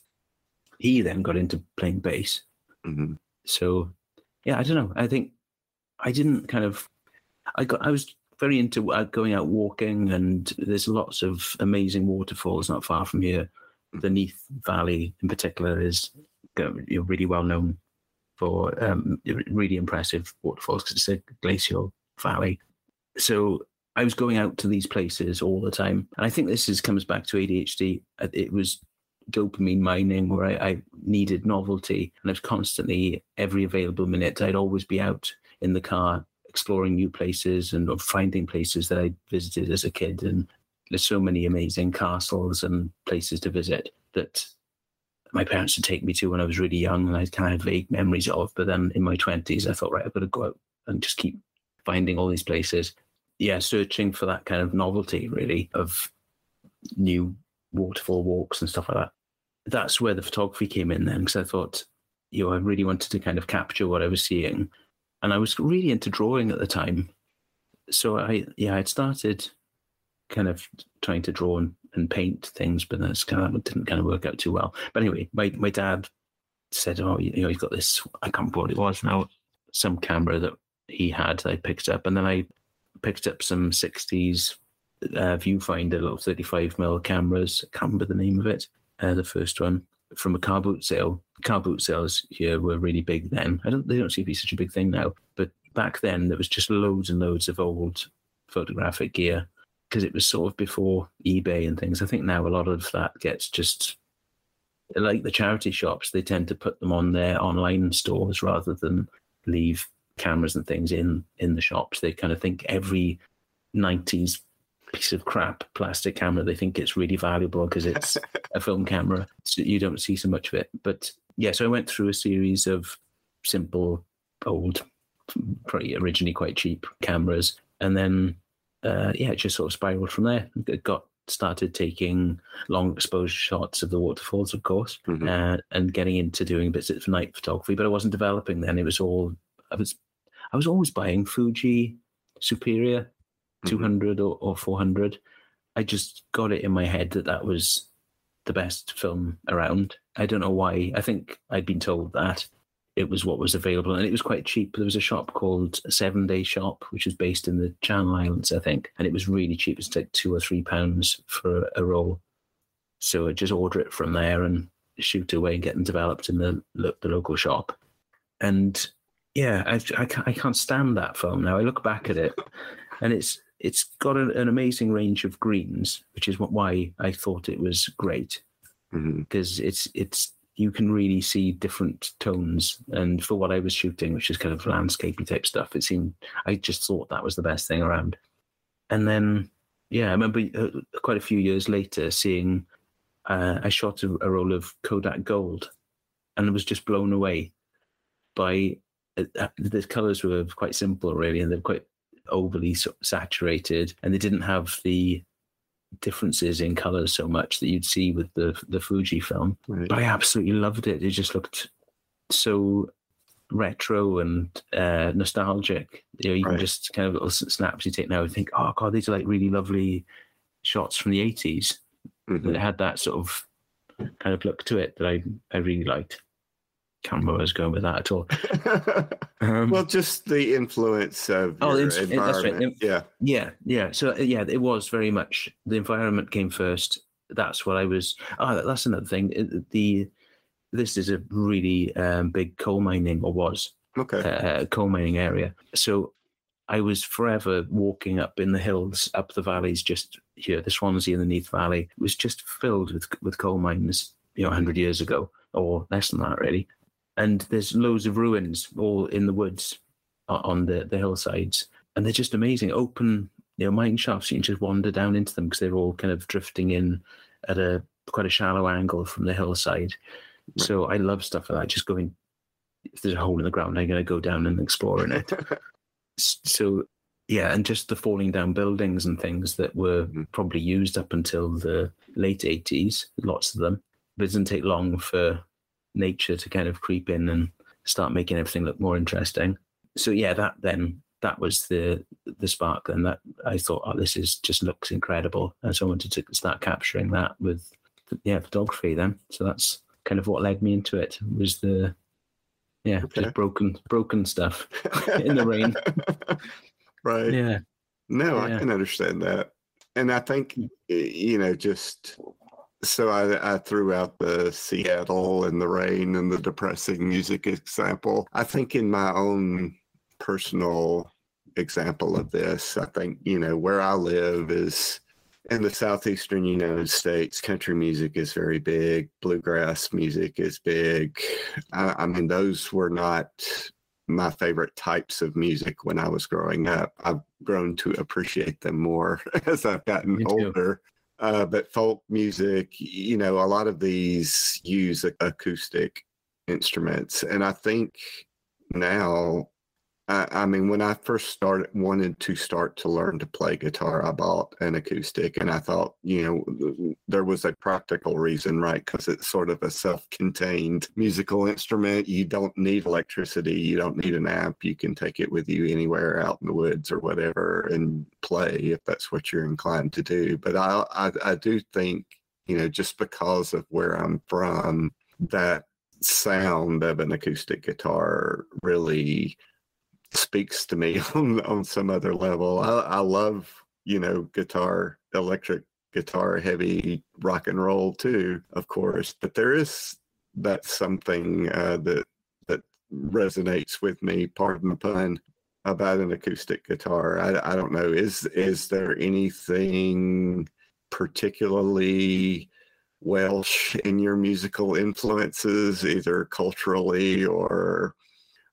he then got into playing bass. Mhm. So, yeah, I don't know. I think I didn't kind of. I got. I was very into uh, going out walking, and there's lots of amazing waterfalls not far from here. The Neath Valley, in particular, is really well known for um, really impressive waterfalls because it's a glacial valley. So I was going out to these places all the time, and I think this is comes back to ADHD. Uh, It was dopamine mining where I, I needed novelty and I was constantly every available minute I'd always be out in the car exploring new places and or finding places that I visited as a kid and there's so many amazing castles and places to visit that my parents would take me to when I was really young and I kind of had vague memories of but then in my 20s I thought right I've got to go out and just keep finding all these places. Yeah searching for that kind of novelty really of new waterfall walks and stuff like that. That's where the photography came in then, because I thought, you know, I really wanted to kind of capture what I was seeing, and I was really into drawing at the time. So I, yeah, I'd started kind of trying to draw and, and paint things, but that's kind of didn't kind of work out too well. But anyway, my my dad said, oh, you know, he's got this. I can't remember what it was now. Some camera that he had, that I picked up, and then I picked up some '60s uh, viewfinder, little 35 mil cameras. I can't remember the name of it. Uh, the first one from a car boot sale. Car boot sales here were really big then. I don't. They don't seem to be such a big thing now. But back then, there was just loads and loads of old photographic gear because it was sort of before eBay and things. I think now a lot of that gets just like the charity shops. They tend to put them on their online stores rather than leave cameras and things in in the shops. They kind of think every 90s piece of crap plastic camera. They think it's really valuable because it's a film camera. So you don't see so much of it. But yeah so i went through a series of simple old pretty originally quite cheap cameras. And then uh, yeah it just sort of spiraled from there. It got started taking long exposure shots of the waterfalls of course Mhm. uh, and getting into doing bits of night photography but i wasn't developing then. It was all i was i was always buying fuji Superia Mhm. 200 or, or 400 i just got it in my head that that was the best film around. I don't know why. I think i'd been told that it was what was available and it was quite cheap. There was a shop called seven day shop which was based in the channel islands i think and it was really cheap. It's like two or three pounds for a roll. So i just order it from there and shoot away and get them developed in the, the local shop. And yeah I, I, can't, I can't stand that film now. I look back at it and it's it's got an, an amazing range of greens which is what, why i thought it was great because it's it's you can really see different tones. And for what I was shooting, which is kind of landscapey type stuff, it seemed I just thought that was the best thing around. And then, yeah, I remember uh, quite a few years later seeing uh, I shot a, a roll of Kodak Gold, and was just blown away by uh, uh, the colors were quite simple, really, and they're quite overly saturated, and they didn't have the differences in colors so much that you'd see with the the Fuji film. Right. But I absolutely loved it. It just looked so retro and uh, nostalgic. You know, you Right. can just kind of little snaps you take now and think, oh god, these are like really lovely shots from the eighties. Mhm. It had that sort of kind of look to it that I I really liked. Can't remember where I was going with that at all. Um, well, just the influence of Oh, the your ins- that's right. environment. Yeah. Yeah, yeah. So uh, yeah, it was very much the environment came first. That's what I was. Oh, that's another thing. The this is a really um, big coal mining or was Okay. uh, coal mining area. So I was forever walking up in the hills, up the valleys, just here, the Swansea and the Neath Valley it was just filled with with coal mines. You know, hundred years ago or less than that, really. And there's loads of ruins all in the woods on the the hillsides, and they're just amazing. Open, you know, mine shafts. You can just wander down into them because they're all kind of drifting in at a quite a shallow angle from the hillside. Right. So I love stuff like that. Just going, if there's a hole in the ground, I'm going to go down and explore in it. So yeah, and just the falling down buildings and things that were Mhm. probably used up until the late 80s, lots of them. But it doesn't take long for nature to kind of creep in and start making everything look more interesting. So yeah, that then that was the the spark. Then that I thought, oh, this is just looks incredible, and so I wanted to start capturing that with yeah photography. Then so that's kind of what led me into it was the yeah Okay. just broken broken stuff in the rain. right. Yeah, No, I can understand that. And I think, you know, just so I, I threw out the Seattle and the rain and the depressing music example. I think in my own personal example of this, I think, you know, where I live is in the southeastern United States, country music is very big, bluegrass music is big. I, I mean, those were not my favorite types of music when I was growing up. I've grown to appreciate them more as I've gotten older. Uh, but folk music, you know, a lot of these use acoustic instruments. And I think now, I, I mean, when I first started, wanted to start to learn to play guitar, I bought an acoustic and I thought, you know, there was a practical reason, right? Because it's sort of a self contained musical instrument. You don't need electricity, you don't need an amp. You can take it with you anywhere out in the woods or whatever and play if that's what you're inclined to do. But I, I, I do think, you know, just because of where I'm from, that sound of an acoustic guitar really speaks to me on on some other level. I, I love you know guitar, electric guitar, heavy rock and roll too, of course. But there is that something uh, that that resonates with me. Pardon the pun. About an acoustic guitar, I, I don't know. Is is there anything particularly Welsh in your musical influences, either culturally or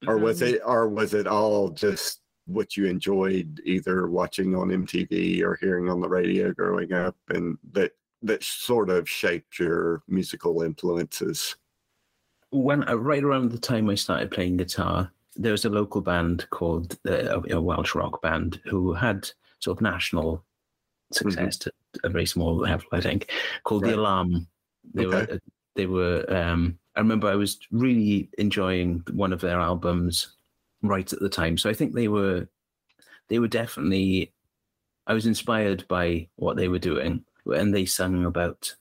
or was Um, it or was it all just what you enjoyed either watching on MTV or hearing on the radio growing up and that that sort of shaped your musical influences when uh, right around the time I started playing guitar, there was a local band called uh, a Welsh rock band who had sort of national success to a very small level, I think, called Right. the Alarm. They Okay. were they were. Um, I remember I was really enjoying one of their albums right at the time, so I think they were they were definitely. I was inspired by what they were doing, and they sung about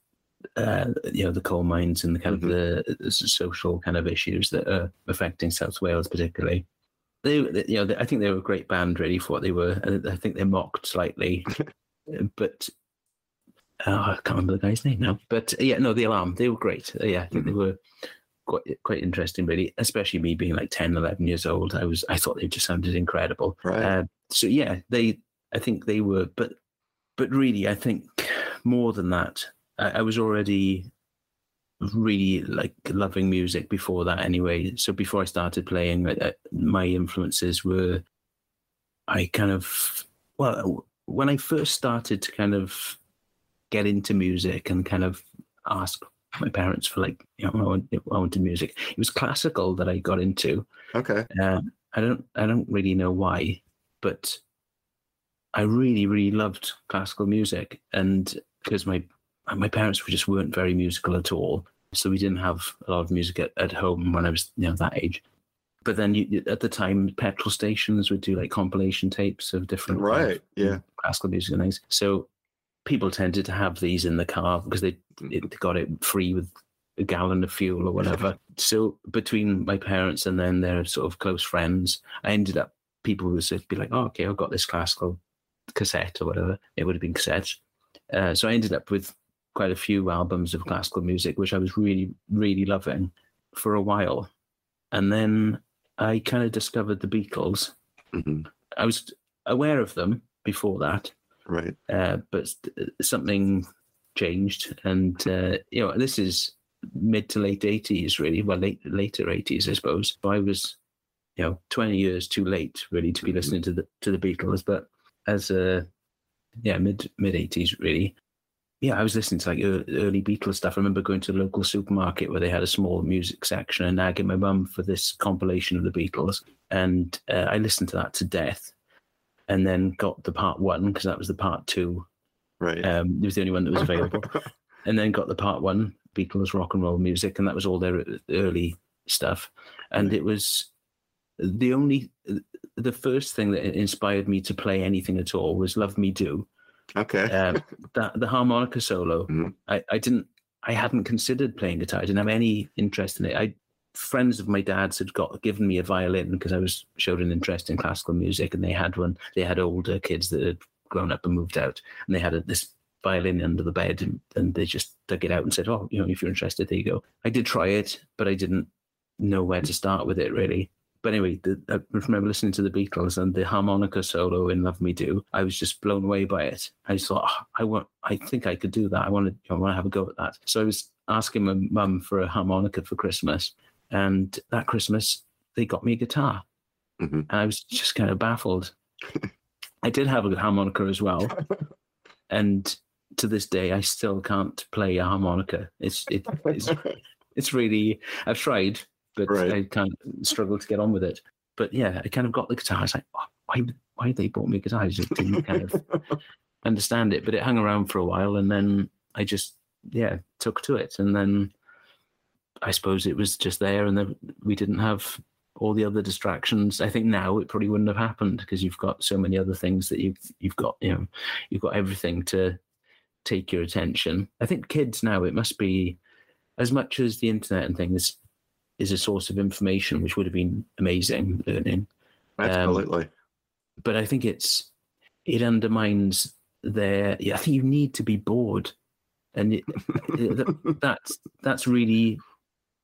uh, you know the coal mines and the kind of the, social kind of issues that are affecting South Wales particularly. They, you know, they, I think they were a great band really for what they were. I think they mocked slightly, but oh, I can't remember the guy's name now. But uh, yeah, no, the Alarm, they were great. Uh, yeah, I think they were quite quite interesting really. Especially me being like 10, 11 years old, I was I thought they just sounded incredible. right Uh, so yeah, they I think they were, but but really, I think more than that, I, I was already really like loving music before that anyway. So before I started playing, uh, my influences were I kind of well when I first started to kind of get into music and kind of ask my parents for like you know I wanted, I wanted music. It was classical that I got into. Okay. Uh, I don't I don't really know why, but I really really loved classical music, and because my my parents were just weren't very musical at all, so we didn't have a lot of music at, at home when I was you know that age. But then you, at the time, petrol stations would do like compilation tapes of different kind of Right. Yeah. classical music and things. So people tended to have these in the car because they, they got it free with a gallon of fuel or whatever. so between my parents and then their sort of close friends, I ended up people would just be like, "Oh, okay, I've got this classical cassette or whatever." It would have been cassettes. Uh, so I ended up with quite a few albums of classical music, which I was really, really loving for a while, and then I kind of discovered the Beatles. hmm I was aware of them before that, Right. uh, but something changed, and uh, you know this is mid to late eighties, really. Well, late later eighties, I suppose. I was, you know, twenty years too late, really, to be Mhm. listening to the to the Beatles. But as a yeah mid mid eighties, really. Yeah, I was listening to like early Beatles stuff. I remember going to the local supermarket where they had a small music section and nagging my mum for this compilation of the Beatles. And uh, I listened to that to death and then got the part one because that was the part two. Right. Um, it was the only one that was available. and then got the part one Beatles rock and roll music, and that was all their early stuff. And it was the only, the first thing that inspired me to play anything at all was "Love Me Do." okay. Um, that the harmonica solo. Mhm. I, I didn't, I hadn't considered playing guitar. I didn't have any interest in it. I friends of my dad's had got given me a violin because I was showed an interest in classical music, and they had one. They had older kids that had grown up and moved out, and they had a, this violin under the bed, and, and they just dug it out and said, "Oh, you know, if you're interested, there you go." I did try it, but I didn't know where to start with it really. But anyway, the, I remember listening to the Beatles and the harmonica solo in "Love Me Do." I was just blown away by it. I just thought, "Oh, I want, I think I could do that. I want to, I want to have a go at that. So I was asking my mum for a harmonica for Christmas, and that Christmas they got me a guitar, Mhm. and I was just kind of baffled. I did have a harmonica as well, and to this day, I still can't play a harmonica. It's it, it's it's really I've tried, but Right. I can't struggle to get on with it. But yeah, I kind of got the guitar. I was like, oh, why why they bought me a guitar? I just didn't kind of understand it. But it hung around for a while, and then I just yeah took to it, and then I suppose it was just there, and then we didn't have all the other distractions. I think now it probably wouldn't have happened because you've got so many other things that you've you've got you know you've got everything to take your attention. I think kids now it must be as much as the internet and things is a source of information, which would have been amazing learning. Absolutely. Um, but I think it's it undermines their. Yeah, I think you need to be bored, and it, that, that's that's really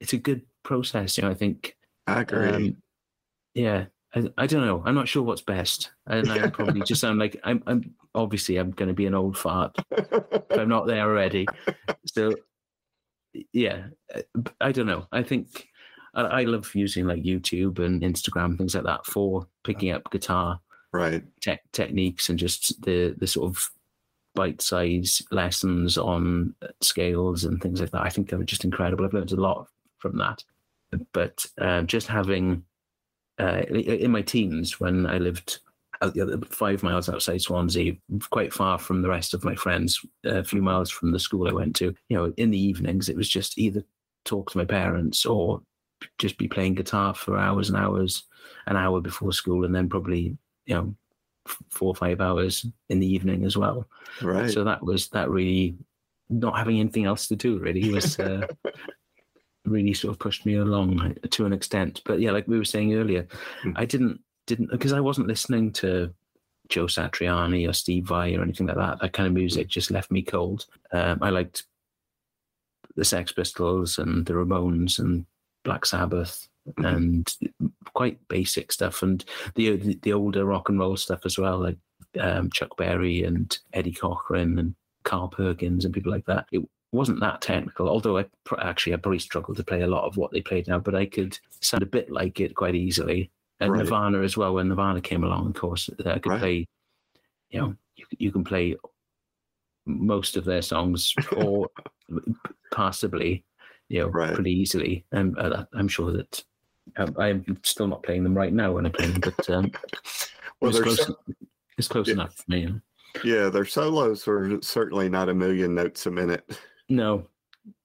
it's a good process. You know, I think. I agree. Um, yeah, I, I don't know. I'm not sure what's best, and I probably just sound like I'm. I'm obviously I'm going to be an old fart if I'm not there already. So, yeah, I don't know. I think I, I love using like YouTube and Instagram things like that for picking up guitar right. te- techniques and just the the sort of bite-size lessons on scales and things like that. I think they're just incredible. I've learned a lot from that. But uh, just having uh, in my teens when I lived out the other five miles outside Swansea, quite far from the rest of my friends, a few miles from the school I went to. You know, in the evenings it was just either talk to my parents or just be playing guitar for hours and hours, an hour before school, and then probably you know four or five hours in the evening as well. Right. So that was that really not having anything else to do really was uh, really sort of pushed me along to an extent. But yeah, like we were saying earlier, Mm. I didn't didn't because I wasn't listening to Joe Satriani or Steve Vai or anything like that. That kind of music just left me cold. Um, I liked the Sex Pistols and the Ramones and Black Sabbath Mhm. and quite basic stuff and the the, the older rock and roll stuff as well, like um, Chuck Berry and Eddie Cochran and Carl Perkins and people like that. It wasn't that technical. Although I pr- actually I probably struggled to play a lot of what they played now, but I could sound a bit like it quite easily. And Right. Nirvana as well. When Nirvana came along, of course, I could Right. play. You know, you, you can play most of their songs or possibly, you know, Right. pretty easily. And uh, I'm sure that um, I'm still not playing them right now when I play them, but um, Well, it's close, so- it's close Yeah. enough for me. yeah, their solos are certainly not a million notes a minute. No.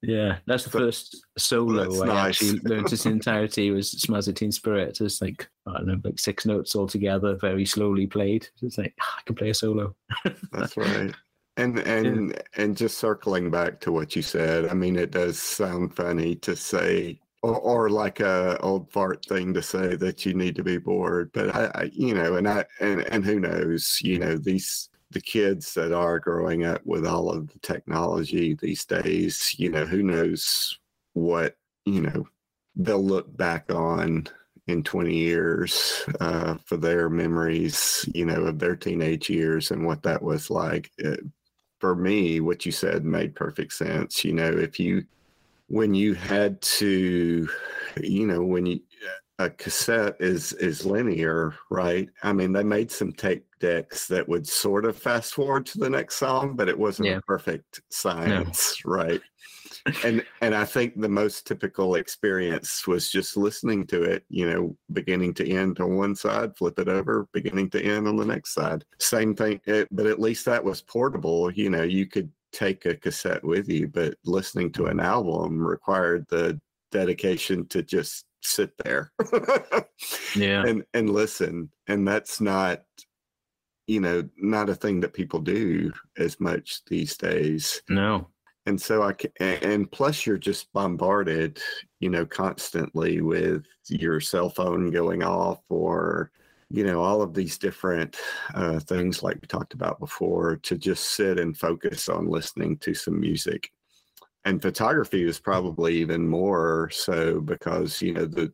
Yeah, that's the So- first solo I nice. actually learned its entirety was Smells Like Teen Spirit. It's like, I don't know, like six notes all together, very slowly played. It's like, ah, I can play a solo. That's right. And and and just circling back to what you said, I mean, it does sound funny to say, or, or like a old fart thing to say that you need to be bored. But I, I, you know, and I and and who knows, you know, these the kids that are growing up with all of the technology these days, you know, who knows what you know they'll look back on in 20 years uh, for their memories, you know, of their teenage years and what that was like. It, for me, what you said made perfect sense. You know, if you, when you had to, you know, when you, a cassette is is linear, right? I mean, they made some tape decks that would sort of fast forward to the next song, but it wasn't Yeah. a perfect science, right? and and I think the most typical experience was just listening to it, you know, beginning to end on one side, flip it over, beginning to end on the next side. Same thing, it, but at least that was portable. You know, you could take a cassette with you, but listening to an album required the dedication to just sit there Yeah. and and listen. And that's not you know not a thing that people do as much these days No. and so i ca- a- and plus you're just bombarded you know constantly with your cell phone going off or you know all of these different uh, things like we talked about before to just sit and focus on listening to some music and photography is probably even more so because you know the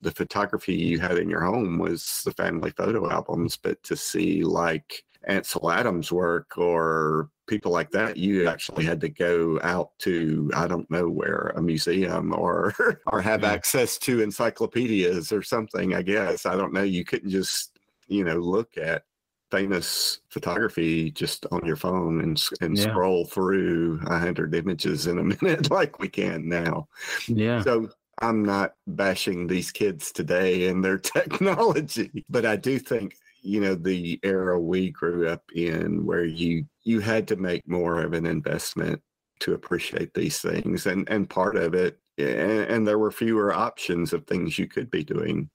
the photography you had in your home was the family photo albums but to see like ansel adams work or people like that you actually had to go out to i don't know where a museum or or have Yeah. access to encyclopedias or something i guess i don't know you couldn't just you know look at famous photography just on your phone and and Yeah. scroll through a hundred images in a minute like we can now Yeah. so I'm not bashing these kids today and their technology, but I do think you know the era we grew up in where you you had to make more of an investment to appreciate these things and and part of it and, and there were fewer options of things you could be doing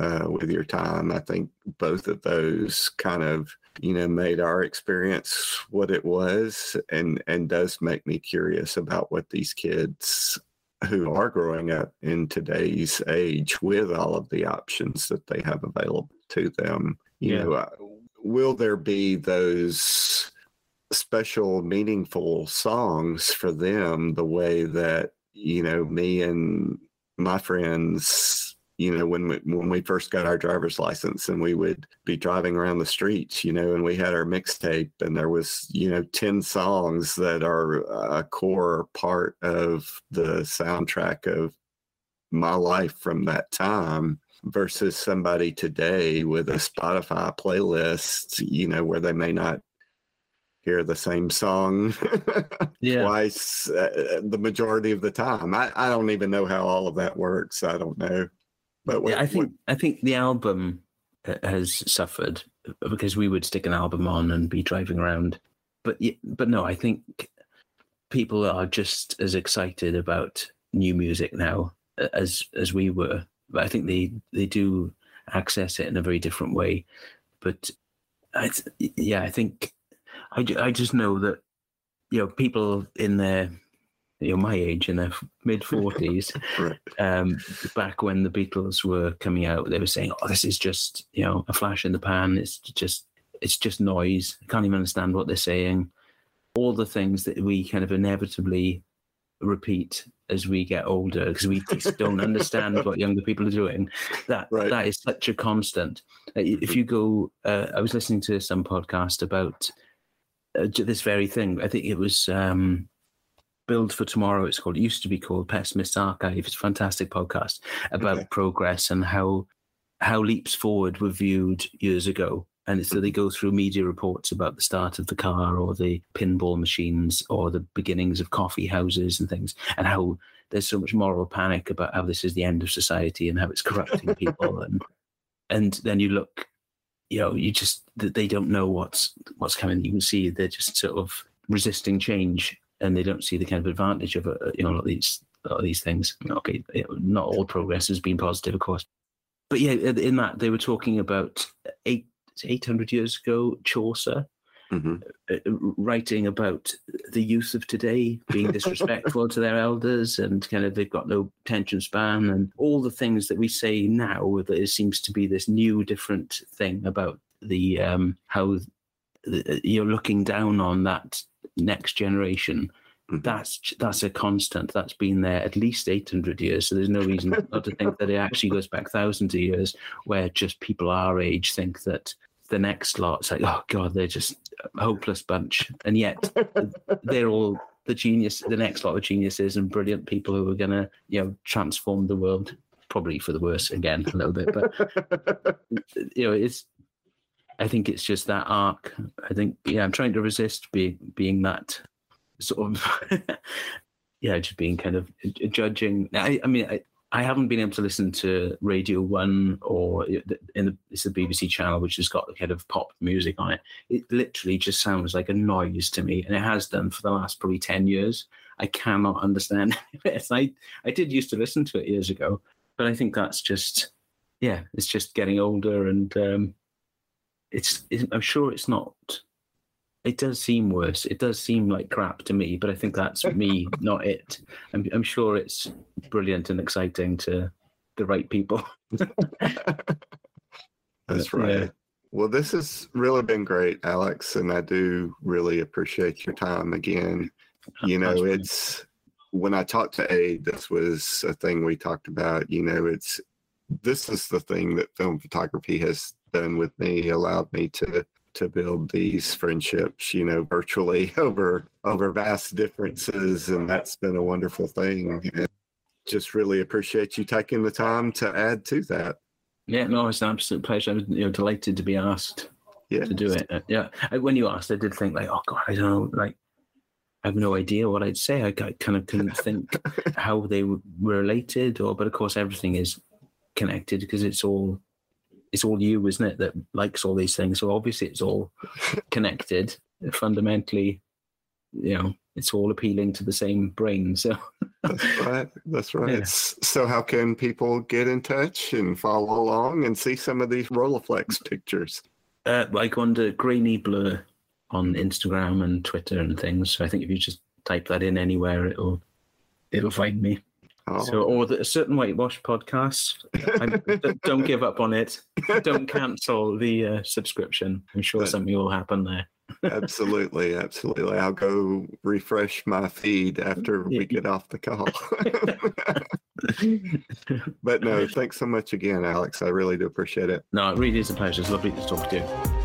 uh, with your time i think both of those kind of you know made our experience what it was and and does make me curious about what these kids who are growing up in today's age with all of the options that they have available to them you Yeah. know uh, will there be those special meaningful songs for them the way that you know me and my friends you know when we when we first got our driver's license and we would be driving around the streets you know and we had our mixtape and there was you know 10 songs that are a core part of the soundtrack of my life from that time versus somebody today with a Spotify playlist you know where they may not hear the same song Yeah. twice uh, the majority of the time. I, I don't even know how all of that works. I don't know. But what, yeah, I think I think the album uh, has suffered because we would stick an album on and be driving around, but but no, I think people are just as excited about new music now uh, as as we were. But I think they they do access it in a very different way. But I yeah, I think I, I just know that you know people in their you know my age in their mid forties Right. um, back when the Beatles were coming out, they were saying, "Oh, this is just you know a flash in the pan. It's just it's just noise. I can't even understand what they're saying." All the things that we kind of inevitably repeat as we get older because we just don't understand what younger people are doing. That Right. that is such a constant. Uh, If you go, uh, I was listening to some podcast about uh, this very thing. I think it was um, Build for Tomorrow. It's called. It used to be called Pessimist Archive. It's a fantastic podcast about Okay. progress and how how leaps forward were viewed years ago. And so they go through media reports about the start of the car or the pinball machines or the beginnings of coffee houses and things, and how there's so much moral panic about how this is the end of society and how it's corrupting people. And and then you look, you know, you just they don't know what's what's coming. You can see they're just sort of resisting change, and they don't see the kind of advantage of uh, you know a lot of these lot of these things. Okay, not all progress has been positive, of course, but yeah, in that they were talking about eight eight hundred years ago, Chaucer hmm uh, writing about the youth of today being disrespectful to their elders and kind of they've got no attention span and all the things that we say now that it seems to be this new different thing about the um how the, you're looking down on that next generation. Mhm. that's that's a constant that's been there at least 800 years. So there's no reason not to think that it actually goes back thousands of years where just people our age think that the next lot's like oh god they're just a hopeless bunch. And yet they're all the genius the next lot of geniuses and brilliant people who are going to you know transform the world probably for the worse again a little bit but you know it's i think it's just that arc i think yeah i'm trying to resist being being that sort of yeah just being kind of judging i, I mean I, I haven't been able to listen to Radio One or in the it's the BBC channel, which has got the kind of pop music on it. It literally just sounds like a noise to me, and it has done for the last probably ten years. I cannot understand it. I I did used to listen to it years ago, but I think that's just yeah, it's just getting older, and um, it's, it's I'm sure it's not. It does seem worse. It does seem like crap to me, but I think that's me, not it. I'm I'm sure it's brilliant and exciting to the right people. That's right. yeah. Well, this has really been great, Alex, and I do really appreciate your time again. Oh, you know, it's when I talked to Aid, this was a thing we talked about. You know, it's this is the thing that film photography has done with me, allowed me to to build these friendships, you know, virtually over over vast differences, and that's been a wonderful thing. And just really appreciate you taking the time to add to that. Yeah, no, it's an absolute pleasure. I'm you know, delighted to be asked Yeah, to do it. Uh, yeah, when you asked, I did think like, oh god, I don't know, like I have no idea what I'd say. I kind of couldn't think how they were related, or but of course everything is connected because it's all it's all you, isn't it, that likes all these things. So obviously it's all connected. Fundamentally, you know, it's all appealing to the same brain. So That's right. That's right. Yeah. So, how can people get in touch and follow along and see some of these Rolleiflex pictures? Uh, go under Grainy Blur on Instagram and Twitter and things. So I think if you just type that in anywhere, it'll it'll find me. Oh, So or the, a Soot and Whitewash podcast. I'm, don't give up on it. Don't cancel the uh, subscription. I'm sure something will happen there. absolutely, absolutely. I'll go refresh my feed after we get off the call. but no, thanks so much again, Alex. I really do appreciate it. no, it really is a pleasure. It's lovely to talk to you.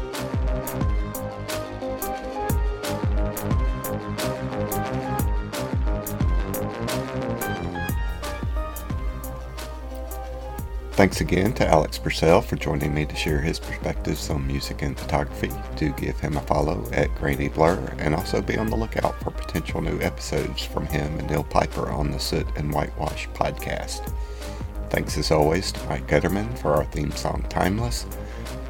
Thanks again to Alex Purcell for joining me to share his perspectives on music and photography. Do give him a follow at Grainy Blur and also be on the lookout for potential new episodes from him and Neil Piper on the Soot and Whitewash podcast. Thanks as always to Mike Gutterman for our theme song Timeless.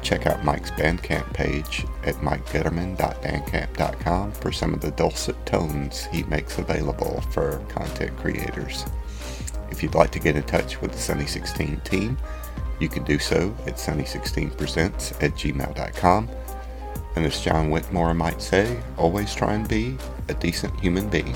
Check out Mike's Bandcamp page at mikegutterman.bandcamp.com for some of the dulcet tones he makes available for content creators. If you'd like to get in touch with the Sunny 16 team, you can do so at sunny16presents at gmail.com. And as John Whitmore might say, always try and be a decent human being.